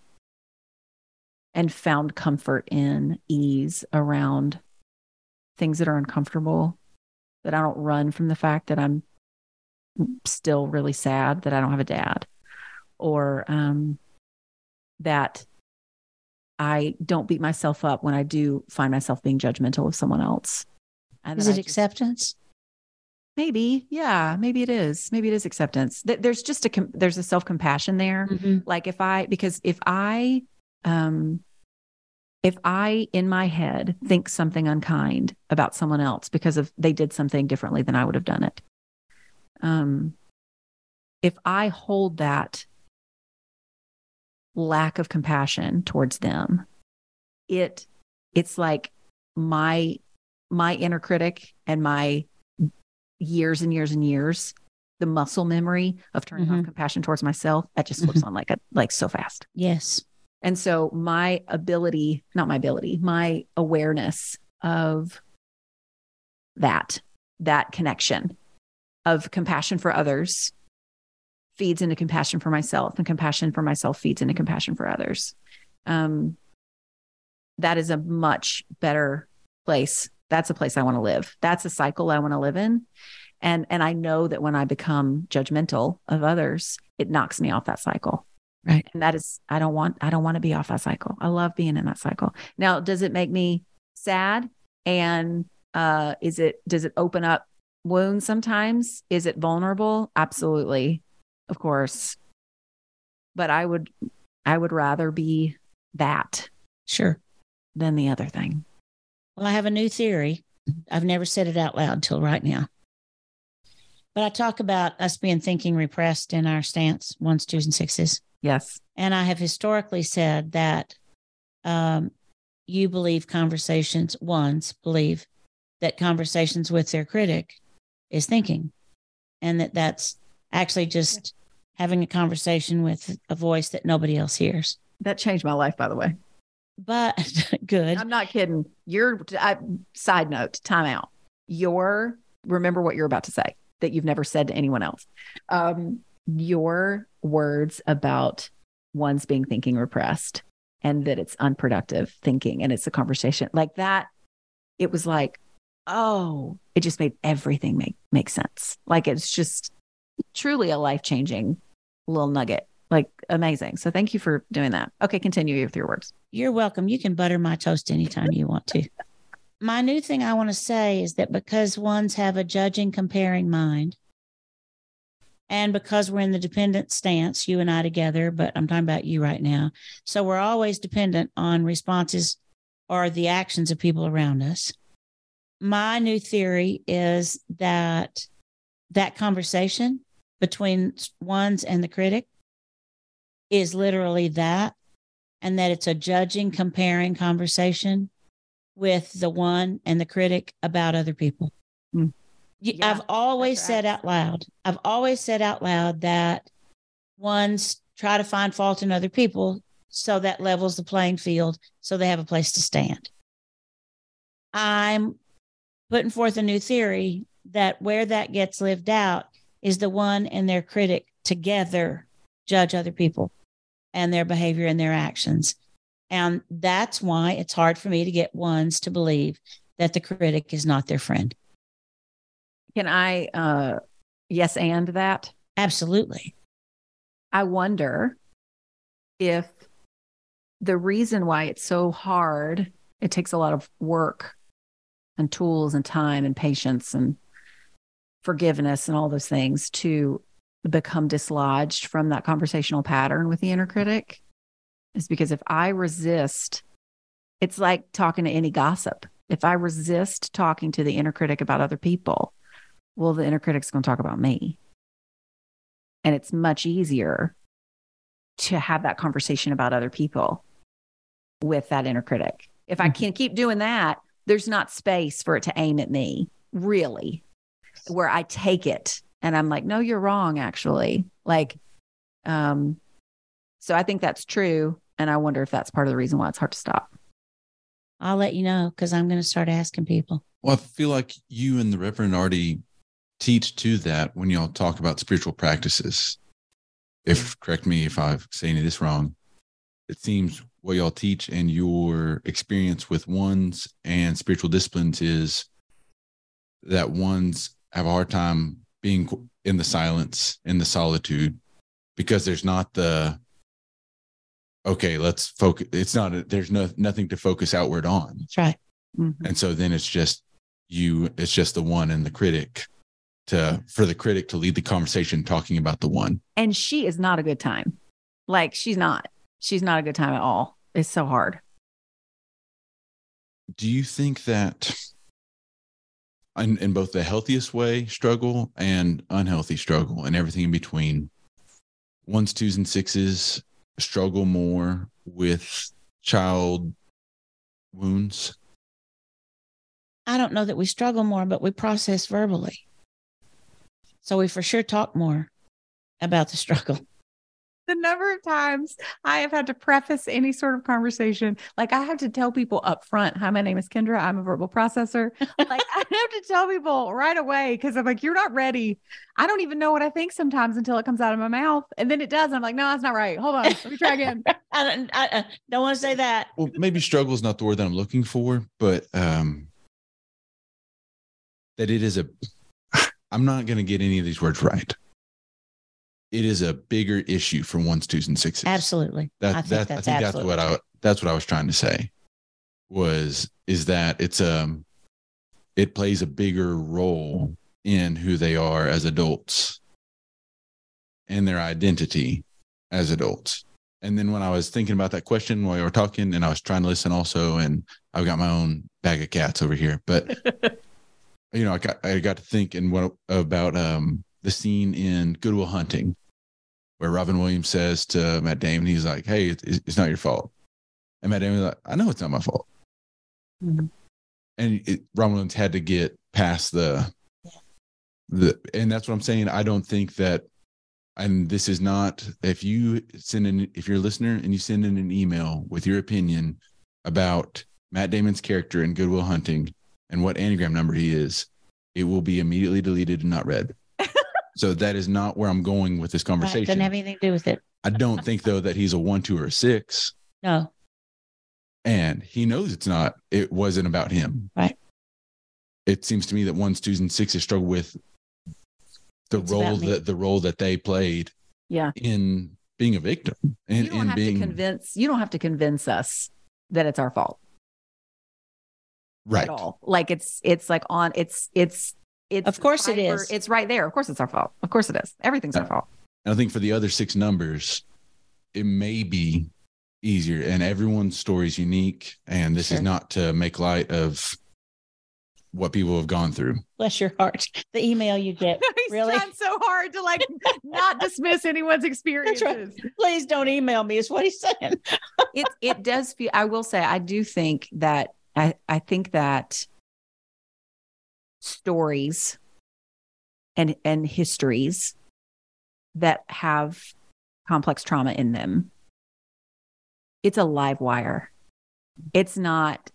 and found comfort in ease around things that are uncomfortable, that I don't run from the fact that I'm still really sad that I don't have a dad, or um, that I don't beat myself up when I do find myself being judgmental of someone else. And Is it just- acceptance? Maybe, yeah, maybe it is. Maybe it is acceptance. There's just a there's a self compassion there. Mhm. Like if I because if I um if I in my head think something unkind about someone else because of they did something differently than I would have done it. Um if I hold that lack of compassion towards them, it it's like my my inner critic and my years and years and years the muscle memory of turning off Mhm. compassion towards myself that just flips on like a like so fast Yes. And so my ability, not my ability, my awareness of that, that connection of compassion for others feeds into compassion for myself, and compassion for myself feeds into compassion for others. Um, that is a much better place. That's a place I want to live. That's a cycle I want to live in. And and I know that when I become judgmental of others, it knocks me off that cycle Right. and that is i don't want i don't want to be off that cycle i love being in that cycle now does it make me sad and uh is it does it open up wounds sometimes is it vulnerable absolutely of course but i would i would rather be that Sure. than the other thing Well, I have a new theory. I've never said it out loud till right now. But I talk about us being thinking repressed in our stance, ones, twos, and sixes. Yes. And I have historically said that um, you believe conversations, ones believe that conversations with their critic is thinking, and that that's actually just having a conversation with a voice that nobody else hears. that changed my life by the way. But [LAUGHS] good. i'm not kidding. You're I, side note time out. Your remember what you're about to say that you've never said to anyone else. Um your words about one's being thinking repressed and that it's unproductive thinking and it's a conversation like that it was like oh it just made everything make make sense. Like it's just truly a life-changing little nugget. Like amazing. So thank you for doing that. Okay continue with your words. You're welcome. You can butter my toast anytime you want to. my new thing I want to say is that because ones have a judging, comparing mind, and because we're in the dependent stance, you and I together, but I'm talking about you right now. So we're always dependent on responses or the actions of people around us. My new theory is that that conversation between ones and the critic is literally that and that it's a judging, comparing conversation with the one and the critic about other people. Mm. Yeah, I've always that's said out loud, I've always said out loud that ones try to find fault in other people so that levels the playing field so they have a place to stand. I'm putting forth a new theory that where that gets lived out is the one and their critic together judge other people and their behavior and their actions. And that's why it's hard for me to get ones to believe that the critic is not their friend. Can I uh yes and that? Absolutely. I wonder if the reason why it's so hard, it takes a lot of work and tools and time and patience and forgiveness and all those things to become dislodged from that conversational pattern with the inner critic is because if I resist, it's like talking to any gossip. If I resist talking to the inner critic about other people, well, the inner critic's going to talk about me. And it's much easier to have that conversation about other people with that inner critic. If I can keep doing that, there's not space for it to aim at me, really, where I take it and I'm like, no, you're wrong, actually. Like, um, so I think that's true. And I wonder if that's part of the reason why it's hard to stop. I'll let you know because I'm going to start asking people. Well, I feel like you and the Reverend already teach to that when y'all talk about spiritual practices. If correct me if I've saying any of this wrong, it seems what y'all teach and your experience with ones and spiritual disciplines is that ones have a hard time being in the silence, in the solitude, because there's not the okay, let's focus. It's not there's no nothing to focus outward on. That's right. Mhm. and so then it's just you it's just the one and the critic to for the critic to lead the conversation talking about the one And she is not a good time. Like she's not. She's not a good time at all. It's so hard. do you think that in, in both the healthiest way struggle and unhealthy struggle and everything in between ones twos and sixes struggle more with child wounds I don't know that we struggle more, but we process verbally. So we for sure talk more about the struggle. The number of times I have had to preface any sort of conversation, like I have to tell people up front, Hi, my name is Kendra. I'm a verbal processor. [LAUGHS] like I have to tell people right away because I'm like, You're not ready. I don't even know what I think sometimes until it comes out of my mouth. And then it does. And I'm like, No, that's not right. Hold on. Let me try again. [LAUGHS] I don't, I, I don't want to say that. well maybe struggle is not the word that i'm looking for but um that it is a i'm not going to get any of these words right it is a bigger issue for ones twos and sixes Absolutely. that, I think that, that's I think that's what I that's what I was trying to say was is that it's um it plays a bigger role in who they are as adults and their identity as adults. And then when I was thinking about that question while you were talking, and I was trying to listen also, and I've got my own bag of cats over here, but [LAUGHS] you know, I got I got to thinking what about um the scene in Good Will Hunting where Robin Williams says to Matt Damon, he's like, "Hey, it's, it's not your fault," and Matt Damon's like, "I know it's not my fault." Mhm. And it, Robin Williams had to get past the the, and that's what I'm saying. I don't think that, and this is not if you send in if you're a listener and you send in an email with your opinion about Matt Damon's character in Good Will Hunting and what Enneagram number he is, it will be immediately deleted and not read. [LAUGHS] so that is not where I'm going with this Right. conversation. Doesn't have anything to do with it. I don't think though that he's a one, two, or a six, No. and he knows it's not. It wasn't about him. Right. It seems to me that ones, twos, and sixes struggle with the It's role that the role that they played Yeah. in being a victim and you don't in have being to convince you don't have to convince us that it's our fault right. at all. Like it's it's like on it's it's it's Of course it hyper- is. It's right there. Of course it's our fault. Of course it is. Everything's our fault. And I think for the other six numbers, it may be easier. And everyone's story is unique. And this is not to make light of what people have gone through. Bless your heart. The email you get. [LAUGHS] He's Really? trying so hard to like not dismiss anyone's experiences. right. Please don't email me, is what he's saying. it it does feel I will say I do think that I, I think that stories and and histories that have complex trauma in them it's a live wire. It's not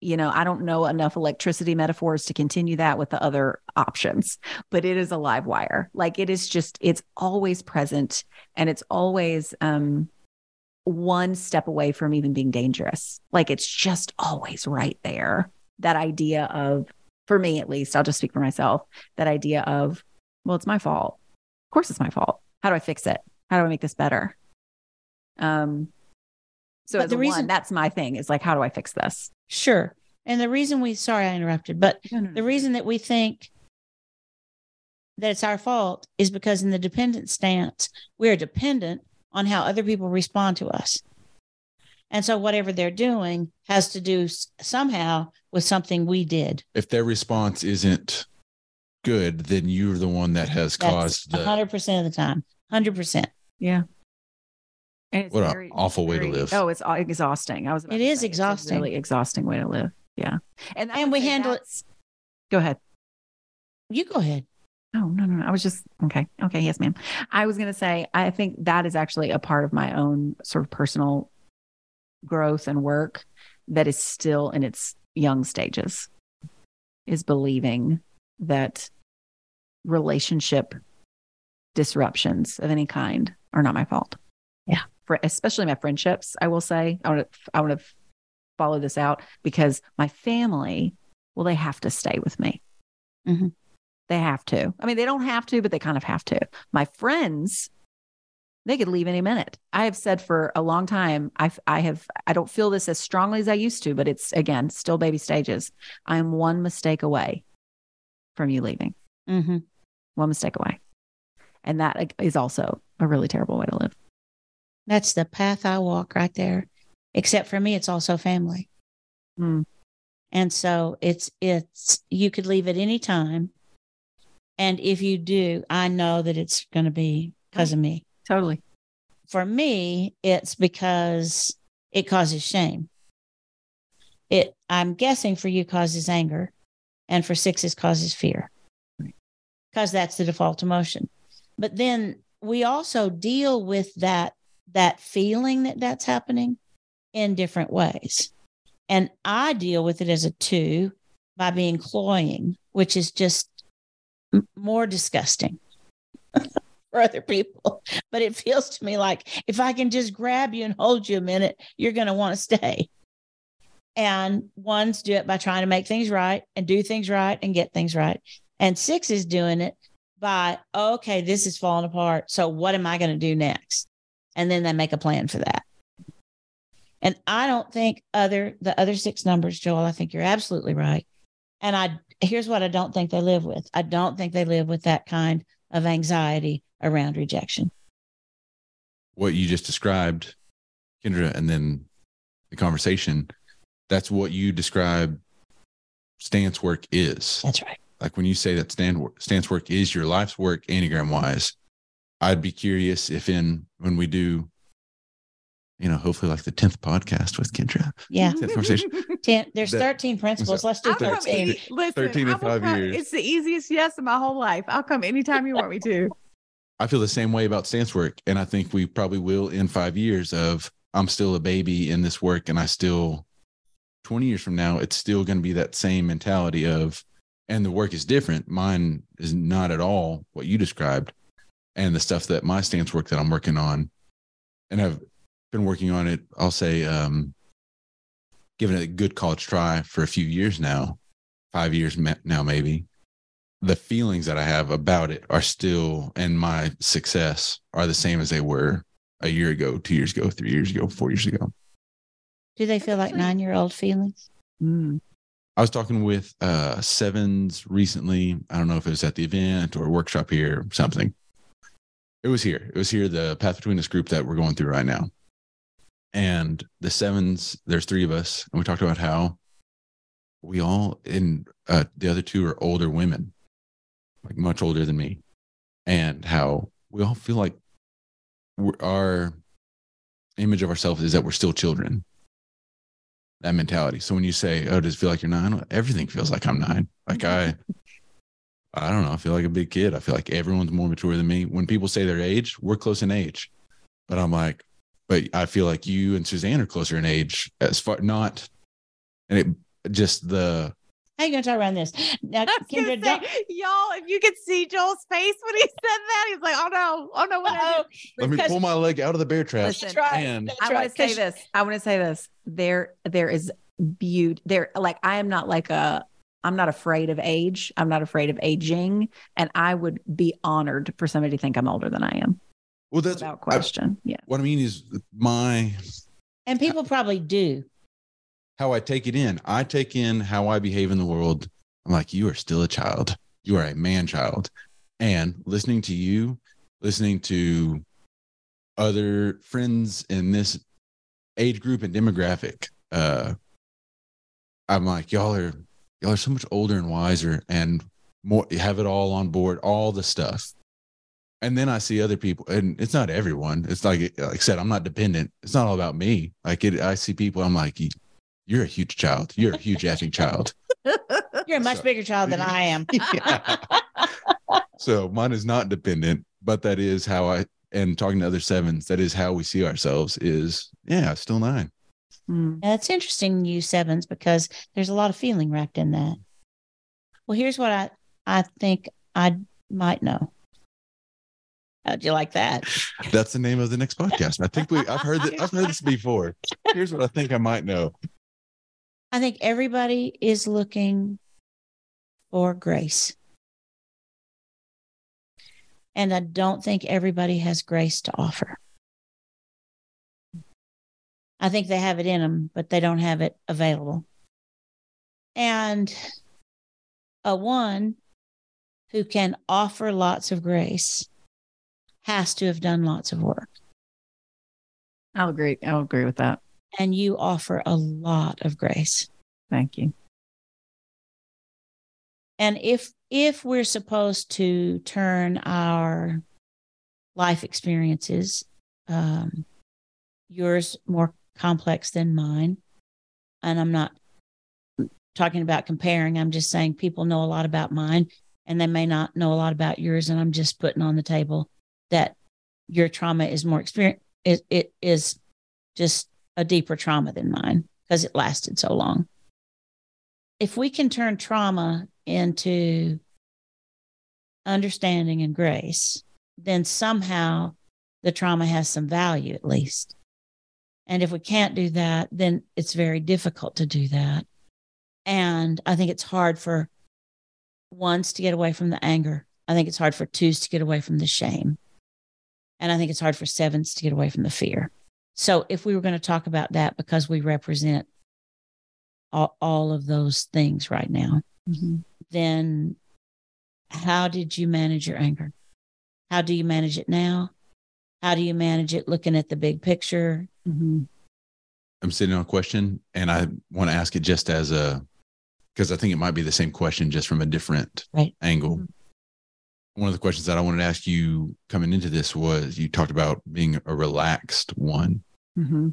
you know i don't know enough electricity metaphors to continue that with the other options but it is a live wire. Like it is just it's always present and it's always um one step away from even being dangerous. Like it's just always right there. That idea of, for me at least, I'll just speak for myself, that idea of, well, it's my fault. Of course it's my fault. How do I fix it? How do I make this better? Um, so But as the reason- one, that's my thing is like, how do I fix this? Sure. And the reason we, sorry, I interrupted, but the reason that we think that it's our fault is because in the dependent stance, we're dependent on how other people respond to us. And so whatever they're doing has to do s- somehow with something we did. If their response isn't good, then you're the one that has That's caused the 100% of the time. 100%. Yeah. And it's What a very- awful way to live. Oh, it's au- exhausting. I was. about It to is say, it's a exhausting. really exhausting way to live. Yeah, and And we handle it- Go ahead. You go ahead. Oh, no, no, no. I was just, okay. Okay. Yes, ma'am. I was going to say, I think that is actually a part of my own sort of personal growth and work that is still in its young stages is believing that relationship disruptions of any kind are not my fault. Yeah. For especially my friendships, I will say, I want to I want to follow this out because my family, well, they have to stay with me. Mhm. They have to. I mean, they don't have to, but they kind of have to. My friends, they could leave any minute. I have said for a long time, I've, I have, I don't feel this as strongly as I used to, but it's again, still baby stages. I'm one mistake away from you leaving, Mm-hmm. one mistake away. And that is also a really terrible way to live. That's the path I walk right there. Except for me, it's also family. Hmm. And so it's it's you could leave at any time. And if you do, I know that it's going to be because of me. Totally. For me, it's because it causes shame. It I'm guessing for you causes anger and for sixes causes fear. Because that's the default emotion. But then we also deal with that that feeling that that's happening in different ways. And I deal with it as a two by being cloying, which is just more disgusting [LAUGHS] for other people. But it feels to me like if I can just grab you and hold you a minute, you're going to want to stay. And ones do it by trying to make things right and do things right and get things right. And six is doing it by, okay, this is falling apart. So what am I going to do next? And then they make a plan for that. And I don't think other the other six numbers, Joel, I think you're absolutely right. And I here's what I don't think they live with. I don't think they live with that kind of anxiety around rejection. What you just described, Kendra, and then the conversation, that's what you describe stance work is. That's right. Like when you say that stand stance work is your life's work, Enneagram wise, I'd be curious if in when we do, you know, hopefully like the 10th podcast with Kendra. Yeah. 10th conversation. [LAUGHS] Ten, there's That- 13 principles. Let's do I'll come 13. any- listen, 13 in five come- years. It's the easiest yes in my whole life. I'll come anytime you want me to. [LAUGHS] I feel the same way about stance work. And I think we probably will in five years of I'm still a baby in this work and I still 20 years from now, it's still going to be that same mentality of, and the work is different. Mine is not at all what you described. And the stuff that my stance work that I'm working on, and I've been working on it, I'll say, um, giving it a good college try for a few years now, five years now, maybe the feelings that I have about it are still, and my success are the same as they were a year ago, two years ago, three years ago, four years ago. Do they feel like nine year old feelings? Mm. I was talking with uh Sevens recently. I don't know if it was at the event or workshop here or something. It was here. It was here, the Path Between Us group that we're going through right now. And the sevens, there's three of us, and we talked about how we all in uh the other two are older women, like much older than me, and how we all feel like we're, our image of ourselves is that we're still children that mentality. So when you say, "Oh, does it feel like you're nine? Everything feels like I'm nine. Like I, [LAUGHS] I don't know. I feel like a big kid. I feel like everyone's more mature than me. When people say their age, we're close in age, but I'm like, but I feel like you and Suzanne are closer in age as far not, and it just the How you going to talk around this? Now, I was gonna Kendra, say, y'all, if you could see Joel's face when he said that, he's like, "Oh no, oh no!" What Uh-oh. let me pull my leg out of the bear trap. Listen, That's right. and- That's I right. want to say 'cause- this. I want to say this. There, there is beauty. There, like I am not like a. I'm not afraid of age. I'm not afraid of aging, and I would be honored for somebody to think I'm older than I am, Well, that's without I- question. yeah. what I mean is my And people probably do. how I take it in. I take in how I behave in the world. I'm like, you are still a child. You are a man child. And listening to you, listening to other friends in this age group and demographic, uh, I'm like, y'all are y'all are so much older and wiser and more have it all on board, all the stuff. And then I see other people, and it's not everyone. It's like like I said, I'm not dependent. It's not all about me. Like it, I see people, I'm like, you're a huge child. You're a huge effing child. [LAUGHS] You're a much So- bigger child than I am. [LAUGHS] Yeah. so mine is not dependent, but that is how I and talking to other sevens, that is how we see ourselves is yeah, still nine. Mm. And it's interesting you sevens because there's a lot of feeling wrapped in that. Well, here's what I I think I might know. How'd you like that? That's the name of the next podcast. I think we I've heard that I've heard this before. Here's what I think I might know. I think everybody is looking for grace. And I don't think everybody has grace to offer. I think they have it in them, but they don't have it available. And a one who can offer lots of grace has to have done lots of work. I'll agree. I'll agree with that. And you offer a lot of grace. Thank you. And if if we're supposed to turn our life experiences, um, yours more complex than mine, and I'm not talking about comparing. I'm just saying people know a lot about mine, and they may not know a lot about yours. And I'm just putting on the table that your trauma is more experience. It, it is just a deeper trauma than mine because it lasted so long. If we can turn trauma into understanding and grace, then somehow the trauma has some value at least. And if we can't do that, then it's very difficult to do that. And I think it's hard for ones to get away from the anger. I think it's hard for twos to get away from the shame. And I think it's hard for sevens to get away from the fear. So if we were going to talk about that because we represent all, all of those things right now, Mm-hmm. then how did you manage your anger? How do you manage it now? How do you manage it looking at the big picture? Mm-hmm. I'm sitting on a question and I want to ask it just as a because I think it might be the same question just from a different Right. angle. Mm-hmm. One of the questions that I wanted to ask you coming into this was you talked about being a relaxed one. Mm-hmm.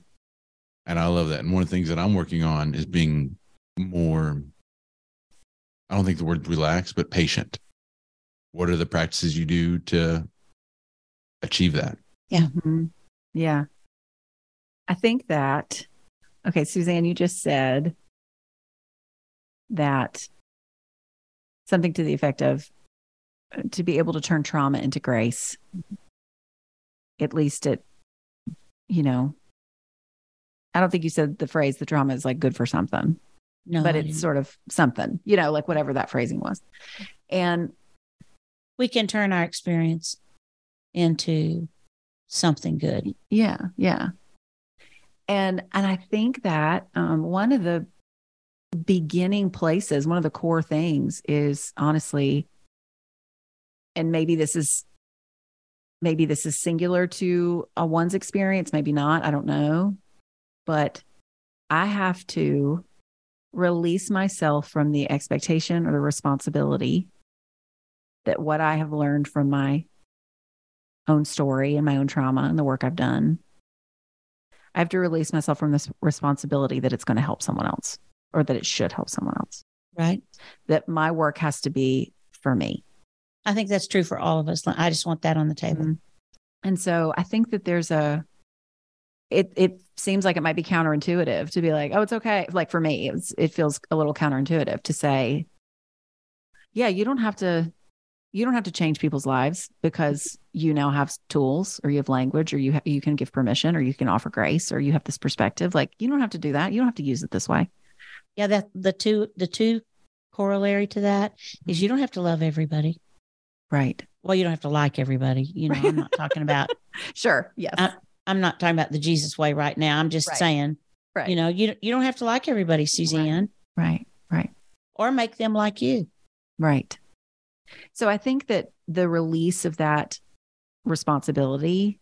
And I love that. And one of the things that I'm working on is being more, I don't think the word relaxed, but patient. What are the practices you do to achieve that? Yeah. Mhm. Yeah. I think that, okay, Suzanne, you just said that something to the effect of to be able to turn trauma into grace, at least it, you know, I don't think you said the phrase the trauma is like good for something, No, but it's sort of something, you know, like whatever that phrasing was. And we can turn our experience into something good. Yeah, yeah. And and I think that um, one of the beginning places, one of the core things is honestly, and maybe this is maybe this is singular to a one's experience, maybe not, I don't know. But I have to release myself from the expectation or the responsibility that what I have learned from my own story and my own trauma and the work I've done, I have to release myself from this responsibility that it's going to help someone else or that it should help someone else. Right. That my work has to be for me. I think that's true for all of us. I just want that on the table. Mhm. And so I think that there's a it it seems like it might be counterintuitive to be like, oh, it's okay. Like for me, it's it feels a little counterintuitive to say, yeah, you don't have to you don't have to change people's lives because you now have tools or you have language or you ha- you can give permission or you can offer grace or you have this perspective. Like you don't have to do that. You don't have to use it this way. Yeah, that the two the two corollary to that is you don't have to love everybody. Right. Well, you don't have to like everybody. You know, I'm not talking about [LAUGHS] Sure. Yes. I, I'm not talking about the Jesus way right now. I'm just Right. saying, right. you know, you you don't have to like everybody, Suzanne, right. Right. or make them like you. Right. So I think that the release of that responsibility,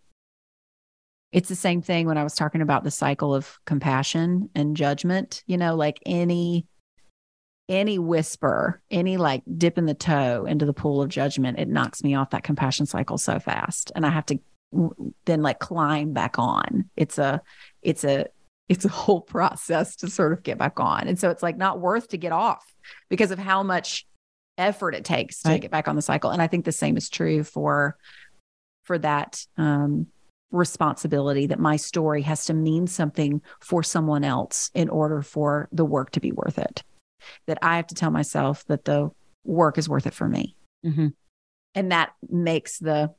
it's the same thing when I was talking about the cycle of compassion and judgment, you know, like any any whisper, any like dip in the toe into the pool of judgment, it knocks me off that compassion cycle so fast. And I have to then like climb back on. It's a it's a it's a whole [LAUGHS] process to sort of get back on. And so it's like not worth to get off because of how much effort it takes to Right. get back on the cycle. And I think the same is true for for that um responsibility that my story has to mean something for someone else in order for the work to be worth it. That I have to tell myself that the work is worth it for me. Mhm. And that makes the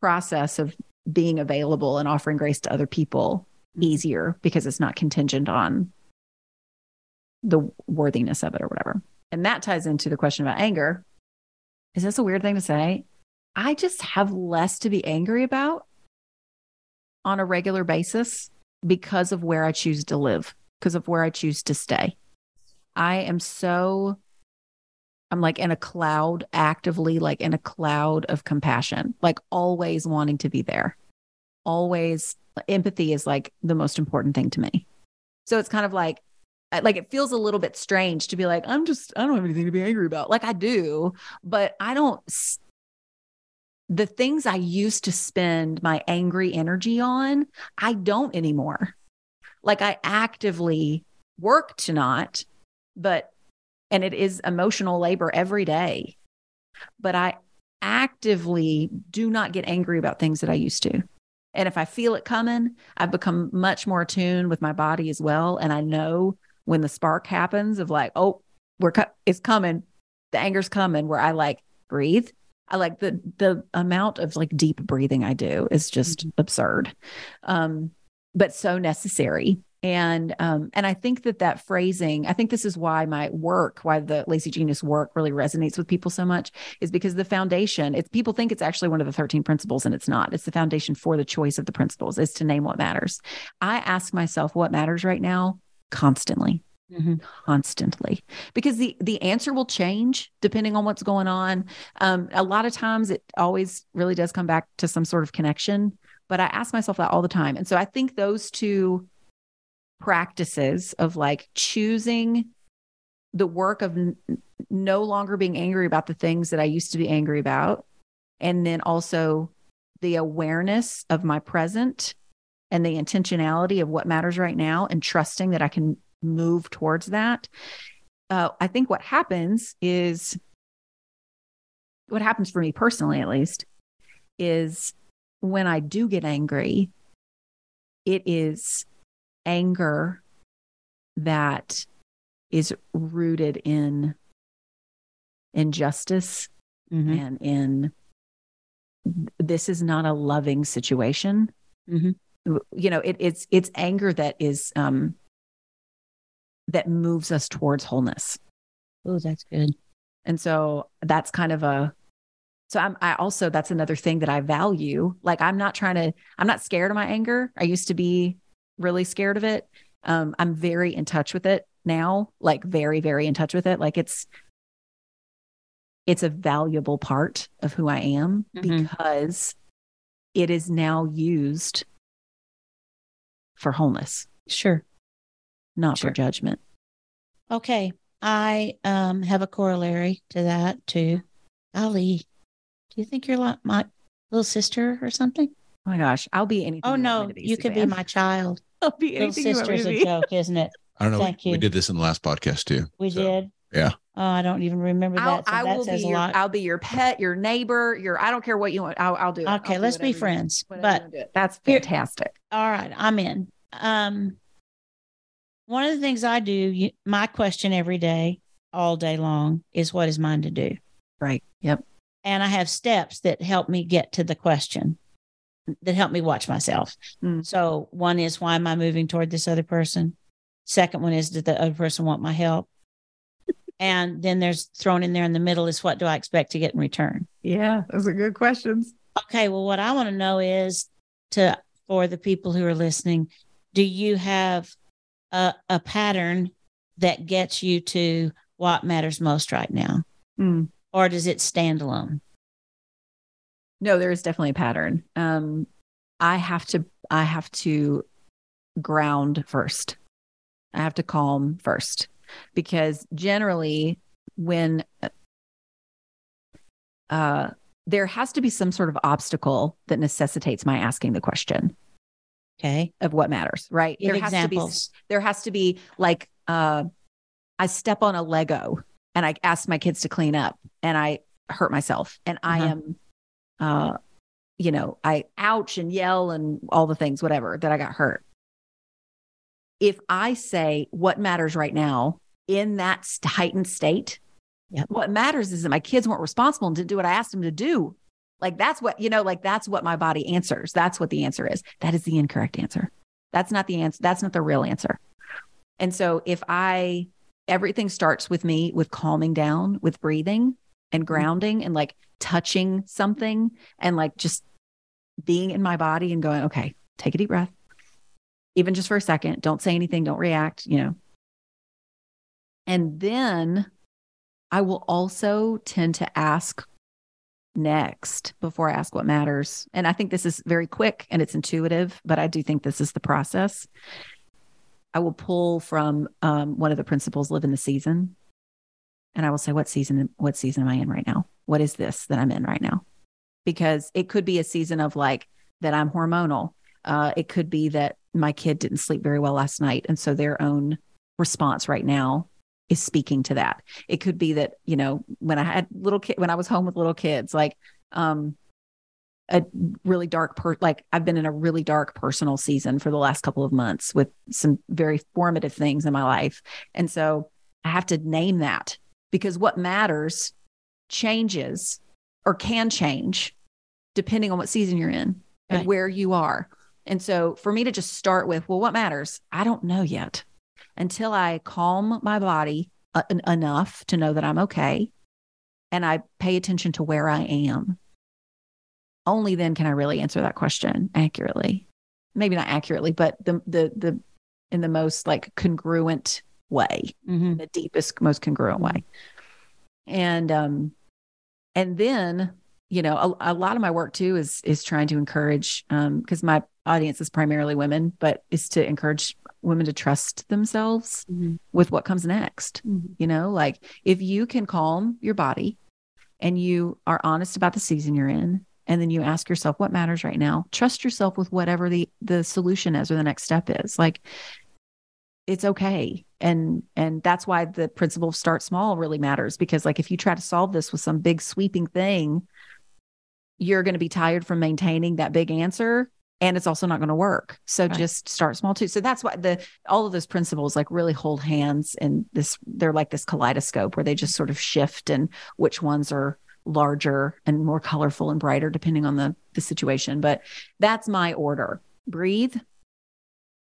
process of being available and offering grace to other people easier because it's not contingent on the worthiness of it or whatever. And that ties into the question about anger. Is this a weird thing to say? I just have less to be angry about on a regular basis because of where I choose to live, because of where I choose to stay. I am so, I'm like in a cloud, actively like in a cloud of compassion, like always wanting to be there. Always, empathy is like the most important thing to me. So it's kind of like, like it feels a little bit strange to be like, I'm just, I don't have anything to be angry about. Like I do, but I don't, the things I used to spend my angry energy on, I don't anymore. Like I actively work to not, but, and it is emotional labor every day, but I actively do not get angry about things that I used to. And if I feel it coming, I've become much more attuned with my body as well. And I know when the spark happens of like, oh, we're co- it's coming, the anger's coming, where I like breathe. I like the the amount of like deep breathing I do is just absurd, um, but so necessary. And um, and I think that that phrasing, I think this is why my work, why the Lazy Genius work really resonates with people so much, is because the foundation. It's people think it's actually one of the thirteen principles, and it's not. It's the foundation for the choice of the principles. Is to name what matters. I ask myself what matters right now constantly Mhm. constantly because the the answer will change depending on what's going on um a lot of times it always really does come back to some sort of connection but i ask myself that all the time and so i think those two practices of like choosing the work of n- no longer being angry about the things that i used to be angry about and then also the awareness of my present and the intentionality of what matters right now and trusting that I can move towards that. Uh, I think what happens is what happens for me personally, at least, is when I do get angry, it is anger that is rooted in injustice Mhm. and in this is not a loving situation Mhm. you know it, it's it's anger that is um that moves us towards wholeness Oh, that's good. and so that's kind of a so i'm i also that's another thing that i value like i'm not trying to i'm not scared of my anger i used to be really scared of it um i'm very in touch with it now like very very in touch with it like it's it's a valuable part of who i am Mhm. because it is now used for wholeness Sure. not Sure. for judgment Okay. I um have a corollary to that too. Ali, do you think you're like my little sister or something? oh my gosh i'll be anything Oh no, you could be my child. [LAUGHS] i'll be Little anything you want me sister's to a be. joke, isn't it? [LAUGHS] I don't know. Thank we, we did this in the last podcast too. We So, did. Yeah. Oh, I don't even remember I'll, that. So I that will says be a your, lot. I'll be your pet, your neighbor, your I don't care what you want. I'll, I'll do it. Okay, I'll do let's be friends. whatever you But wanna do it. that's fantastic. all right, I'm in. Um, one of the things I do, you, my question every day, all day long, is what is mine to do? Right. Yep. And I have steps that help me get to the question, that help me watch myself. Mm. So one is why am I moving toward this other person? Second one is did the other person want my help? and then there's thrown in there in the middle is what do I expect to get in return? Yeah, those are good questions. Okay, well, what I want to know is to for the people who are listening, do you have a, a pattern that gets you to what matters most right now, Mm. or does it stand alone? No, there is definitely a pattern. Um, I have to I have to ground first. I have to calm first because generally when uh there has to be some sort of obstacle that necessitates my asking the question Okay, of what matters, right? give there has examples. to be there has to be like uh I step on a Lego and I ask my kids to clean up and I hurt myself and I Uh-huh. am uh you know, I ouch and yell and all the things, whatever, that I got hurt. If I say what matters right now in that heightened state, Yep. what matters is that my kids weren't responsible and didn't do what I asked them to do. Like that's what, you know, like that's what my body answers. That's what the answer is. That is the incorrect answer. That's not the answer. That's not the real answer. And so if I, everything starts with me with calming down, with breathing and grounding and like touching something and like just being in my body and going, okay, take a deep breath, even just for a second. Don't say anything. Don't react, you know. And then I will also tend to ask next before I ask what matters. And I think this is very quick and it's intuitive, but I do think this is the process. I will pull from um, one of the principles live in the season. And I will say, what season, what season am I in right now? What is this that I'm in right now? Because it could be a season of like that I'm hormonal. Uh, it could be that my kid didn't sleep very well last night. And so their own response right now is speaking to that. It could be that, you know, when I had little kid, when I was home with little kids, like, um, a really dark per like I've been in a really dark personal season for the last couple of months with some very formative things in my life. And so I have to name that because what matters changes or can change depending on what season you're in and Right. where you are. And so for me to just start with, well, what matters? I don't know yet until I calm my body uh, en- enough to know that I'm okay and I pay attention to where I am. Only then can I really answer that question accurately. Maybe not accurately, but the the the in the most like congruent way Mhm. the deepest, most congruent way. And um, and then you know a, a lot of my work too is is trying to encourage um because my audience is primarily women, but is to encourage women to trust themselves Mhm. with what comes next. Mhm. You know, like if you can calm your body and you are honest about the season you're in, and then you ask yourself what matters right now, trust yourself with whatever the the solution is or the next step is. Like it's okay. And and that's why the principle of start small really matters because like if you try to solve this with some big sweeping thing you're going to be tired from maintaining that big answer and it's also not going to work. So Right. just start small too. So that's why the all of those principles like really hold hands and this they're like this kaleidoscope where they just sort of shift and which ones are larger and more colorful and brighter depending on the the situation. But that's my order. Breathe.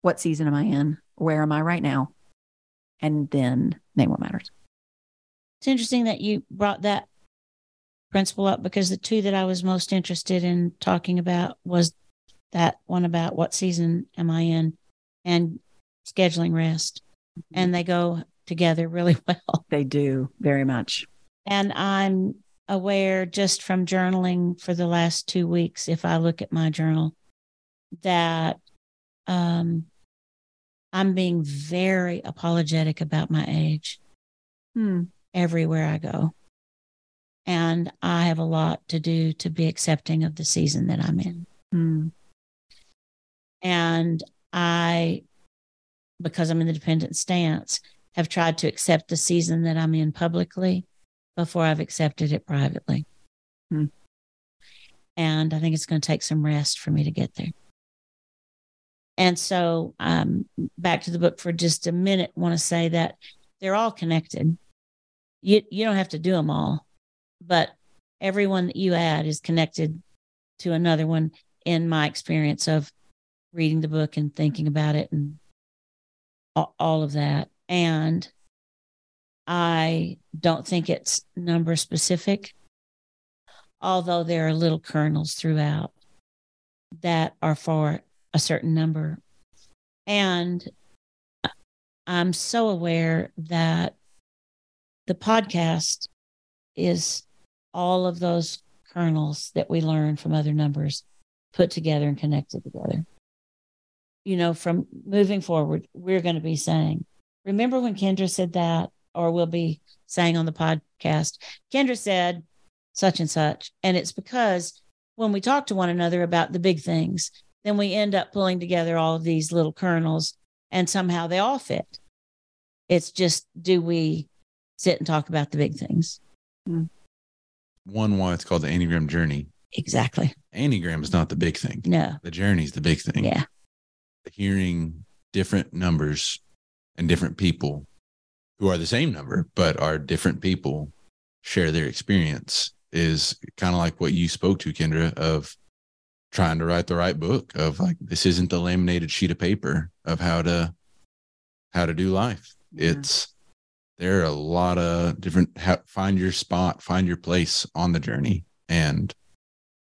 What season am i in where am i right now and then name what matters It's interesting that you brought that principle up because the two that I was most interested in talking about was that one about what season am I in and scheduling rest. And they go together really [LAUGHS] well. they do very much And I'm aware just from journaling for the last two weeks, if I look at my journal, that um, I'm being very apologetic about my age hmm. everywhere I go. And I have a lot to do to be accepting of the season that I'm in. Hmm. And I, because I'm in the dependent stance, have tried to accept the season that I'm in publicly before I've accepted it privately. Hmm. And I think it's going to take some rest for me to get there. And so, um, back to the book for just a minute, want to say that they're all connected. You you don't have to do them all, but everyone that you add is connected to another one. In my experience of reading the book and thinking about it and all, all of that, and I don't think it's number specific, although there are little kernels throughout that are for a certain number. And I'm so aware that the podcast is all of those kernels that we learn from other numbers put together and connected together. You know, from moving forward, we're going to be saying, remember when Kendra said that, or we'll be saying on the podcast, Kendra said such and such. And it's because when we talk to one another about the big things, then we end up pulling together all of these little kernels and somehow they all fit. It's just, do we sit and talk about the big things? Hmm. One why it's called the Enneagram Journey Exactly. Enneagram is not the big thing. No. The journey is the big thing. Yeah. Hearing different numbers and different people who are the same number, but are different people share their experience is kind of like what you spoke to, Kendra, of trying to write the right book of like this isn't the laminated sheet of paper of how to how to do life. Yeah. It's there are a lot of different ha- find your spot, find your place on the journey and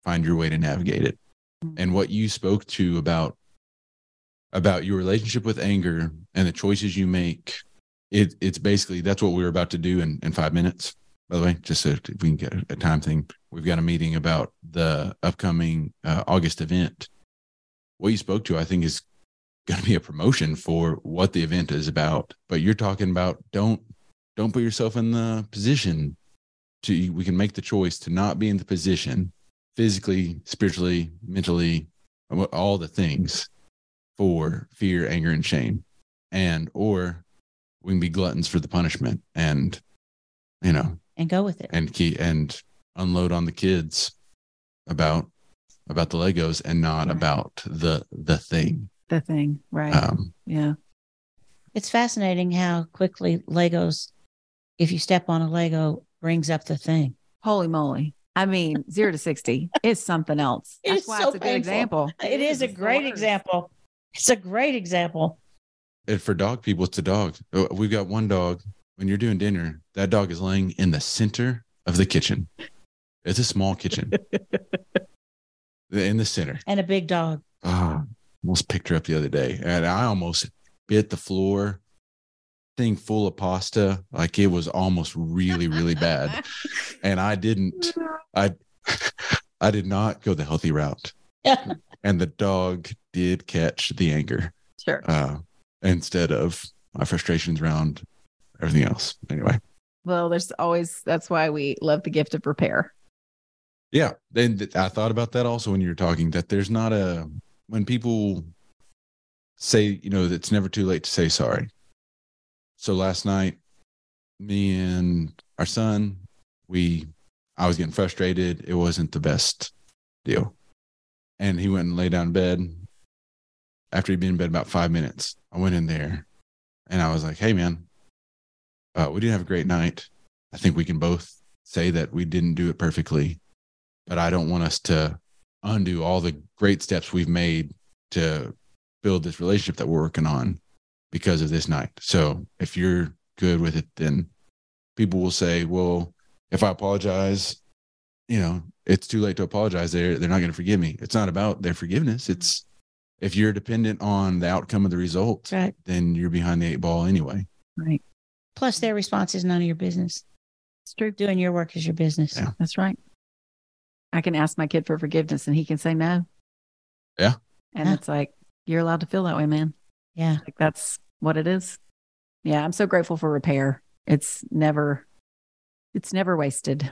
find your way to navigate it. Mm-hmm. And what you spoke to about about your relationship with anger and the choices you make, it it's basically that's what we're about to do in, in five minutes. By the way, just so if we can get a time thing, we've got a meeting about the upcoming uh, August event. What you spoke to, I think, is going to be a promotion for what the event is about. But you're talking about don't don't put yourself in the position to we can make the choice to not be in the position physically, spiritually, mentally, all the things for fear, anger, and shame. And or we can be gluttons for the punishment and you know And go with it. and key and unload on the kids about about the Legos and not Right. about the the thing. The thing, right? Um yeah. It's fascinating how quickly Legos, if you step on a Lego, brings up the thing. Holy moly. I mean, zero to 60 is something else. [LAUGHS] It That's is why so it's a good painful. example. It is a great worst. example. It's a great example. and for dog people, it's a dog. Uh, We've got one dog. When you're doing dinner, that dog is laying in the center of the kitchen. It's a small kitchen. [LAUGHS] in the center. And a big dog. Oh, almost picked her up the other day, and I almost bit the floor thing full of pasta. Like it was almost really, really bad. [LAUGHS] And I didn't. I [LAUGHS] I did not go the healthy route. And the dog did catch the anger Sure. uh, instead of my frustrations around everything else. Anyway, Well, there's always, that's why we love the gift of repair. Yeah. Then I thought about that also when you were talking that there's not a when people say you know it's never too late to say sorry. So last night, me and our son, we I was getting frustrated. It wasn't the best deal, and he went and lay down in bed. After he'd been in bed about five minutes, I went in there, and I was like, "Hey, man, uh, we didn't have a great night. I think we can both say that we didn't do it perfectly, but I don't want us to undo all the great steps we've made to build this relationship that we're working on because of this night. So if you're good with it, then people will say, well, if I apologize, you know, it's too late to apologize. They're, they're not going to forgive me. It's not about their forgiveness. It's if you're dependent on the outcome of the result, right. then you're behind the eight ball anyway. Right. Plus, their response is none of your business. It's true. Doing your work is your business. Yeah. That's right. I can ask my kid for forgiveness and he can say no. Yeah. And Yeah. it's like, you're allowed to feel that way, man. Yeah. Like that's what it is. Yeah. I'm so grateful for repair. It's never, it's never wasted.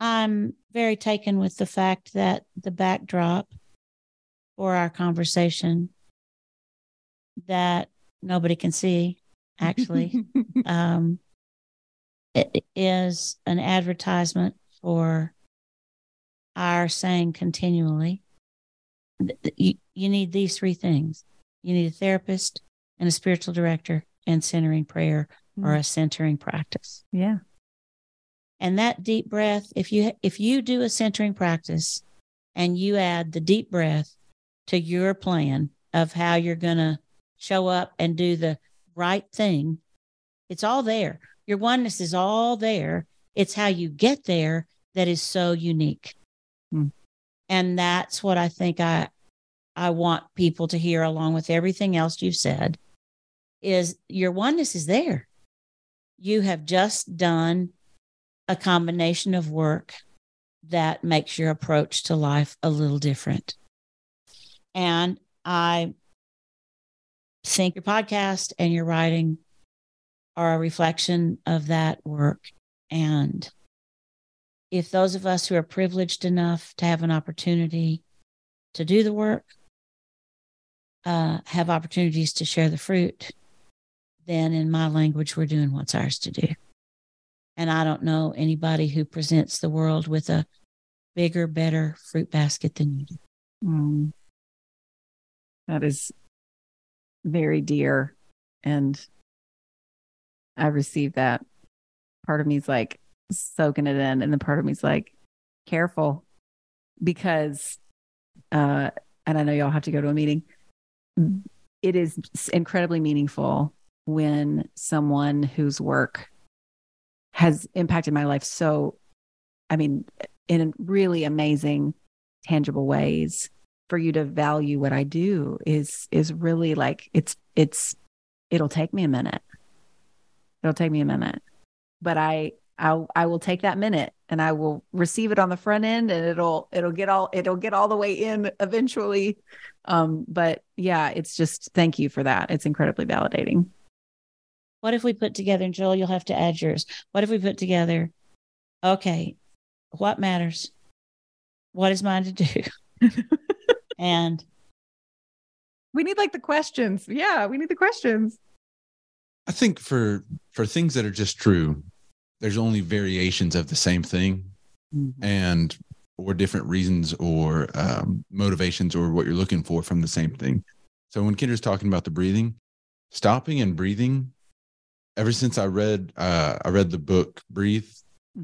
I'm very taken with the fact that the backdrop for our conversation that nobody can see actually [LAUGHS] um, it it is an advertisement for our saying continually you, you need these three things. You need a therapist and a spiritual director and centering prayer or mm. a centering practice. Yeah. and that deep breath if you if you do a centering practice and you add the deep breath to your plan of how you're going to show up and do the right thing it's all there. Your oneness is all there. It's how you get there that is so unique Hmm. and that's what i think i i want people to hear along with everything else you've said is your oneness is there you have just done a combination of work that makes your approach to life a little different. And I think your podcast and your writing are a reflection of that work. And if those of us who are privileged enough to have an opportunity to do the work uh, have opportunities to share the fruit, then in my language, we're doing what's ours to do. And I don't know anybody who presents the world with a bigger, better fruit basket than you do. Mm. That is very dear. And I received that. Part of me is like soaking it in, and the part of me's like, careful because, uh, and I know y'all have to go to a meeting. It is incredibly meaningful when someone whose work has impacted my life so, I mean, in really amazing, tangible ways for you to value what I do is is really like it's it's it'll take me a minute. It'll take me a minute. But I I I will take that minute and I will receive it on the front end and it'll it'll get all it'll get all the way in eventually. Um but yeah, it's just thank you for that. It's incredibly validating. What if we put together, and Joel, you'll have to add yours. What if we put together, okay, what matters? What is mine to do? [LAUGHS] and We need like the questions. Yeah, we need the questions. I think for for things that are just true, there's only variations of the same thing, and or different reasons or um, motivations or what you're looking for from the same thing. So when Kendra's talking about the breathing, stopping and breathing, ever since I read uh, I read the book Breathe,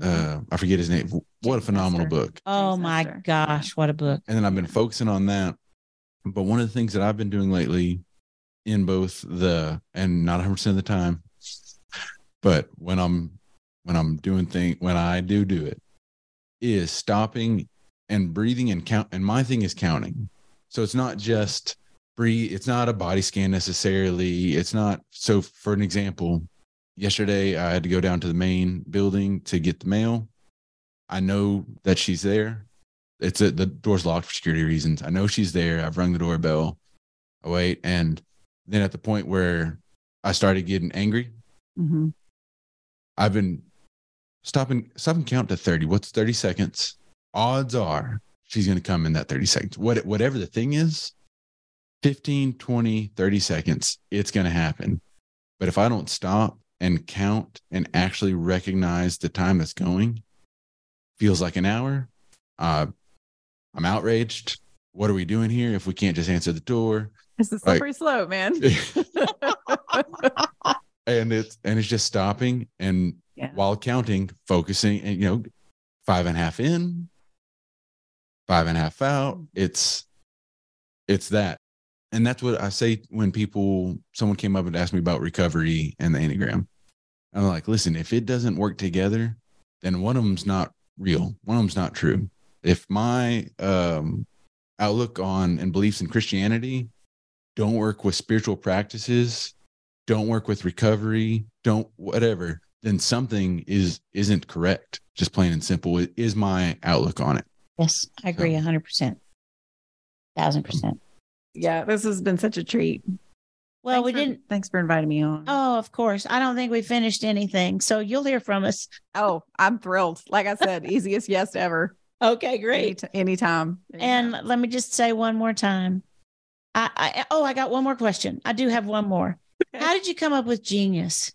uh, I forget his name. What a phenomenal book! oh my gosh, what a book. and then I've been focusing on that. But one of the things that I've been doing lately, in both the and not 100 percent of the time, but when I'm when I'm doing thing when I do do it, is stopping and breathing and count. And my thing is counting. So it's not just breathe. It's not a body scan necessarily. It's not. So for an example, yesterday I had to go down to the main building to get the mail. I know that she's there. It's a, the door's locked for security reasons. I know she's there. I've rung the doorbell. I wait, and then at the point where I started getting angry, Mm-hmm. I've been stopping, stop and count to thirty. What's thirty seconds? Odds are she's going to come in that thirty seconds. What whatever the thing is, 15, 20, 30 seconds, it's going to happen. But if I don't stop and count and actually recognize the time that's going, feels like an hour. Uh, I'm outraged. What are we doing here if we can't just answer the door? It's a Like- slippery slope, man. [LAUGHS] [LAUGHS] and it's and it's just stopping and Yeah. while counting, focusing and you know, five and a half in, five and a half out. It's it's that. And that's what I say when people someone came up and asked me about recovery and the Enneagram. I'm like, listen, if it doesn't work together, then one of them's not real. One of them's not true. If my um outlook on and beliefs in Christianity don't work with spiritual practices, don't work with recovery, don't whatever, then something is isn't correct. Just plain and simple It is my outlook on it. Yes, I agree a hundred percent. Thousand percent. yeah, this has been such a treat. Well, Thanks we for- didn't Thanks for inviting me on. Oh, of course. I don't think we finished anything. So you'll hear from us. Oh, I'm thrilled. Like I said, [LAUGHS] easiest yes ever. Okay, great. Any, anytime. And let me just say one more time. I, I oh, I got one more question. I do have one more. [LAUGHS] How did you come up with genius?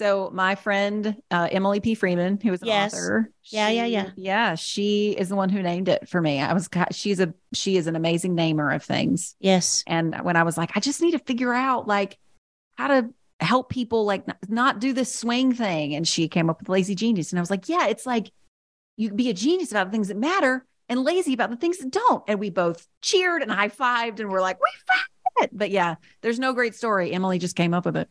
So my friend uh, Emily P. Freeman, who was an Yes. author, Yeah, yeah, she- yeah. yeah. She is the one who named it for me. I was she's a she is an amazing namer of things. Yes. And when I was like, I just need to figure out like how to help people like not do this swing thing, and she came up with lazy genius, and I was like, yeah, it's like you can be a genius about the things that matter and lazy about the things that don't. And we both cheered and high fived, and we're like, we found it. But yeah, there's no great story. Emily just came up with it.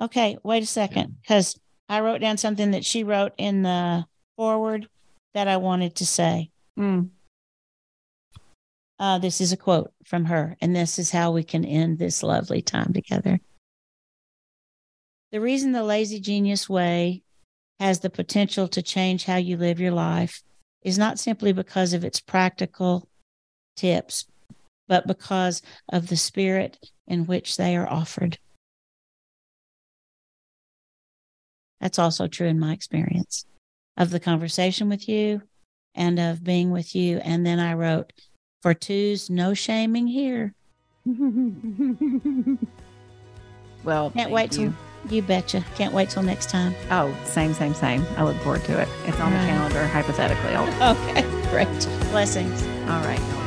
Okay, wait a second, because I wrote down something that she wrote in the foreword that I wanted to say. Mm. Uh, this is a quote from her, and this is how we can end this lovely time together. The reason the lazy genius way has the potential to change how you live your life is not simply because of its practical tips, but because of the spirit in which they are offered. That's also true in my experience of the conversation with you and of being with you. And then I wrote, for twos, no shaming here. [LAUGHS] well, Can't wait till you. You betcha. Can't wait till next time. Oh, same, same, same. I look forward to it. It's on Right. the calendar, hypothetically. [LAUGHS] Okay, great. Blessings. All right.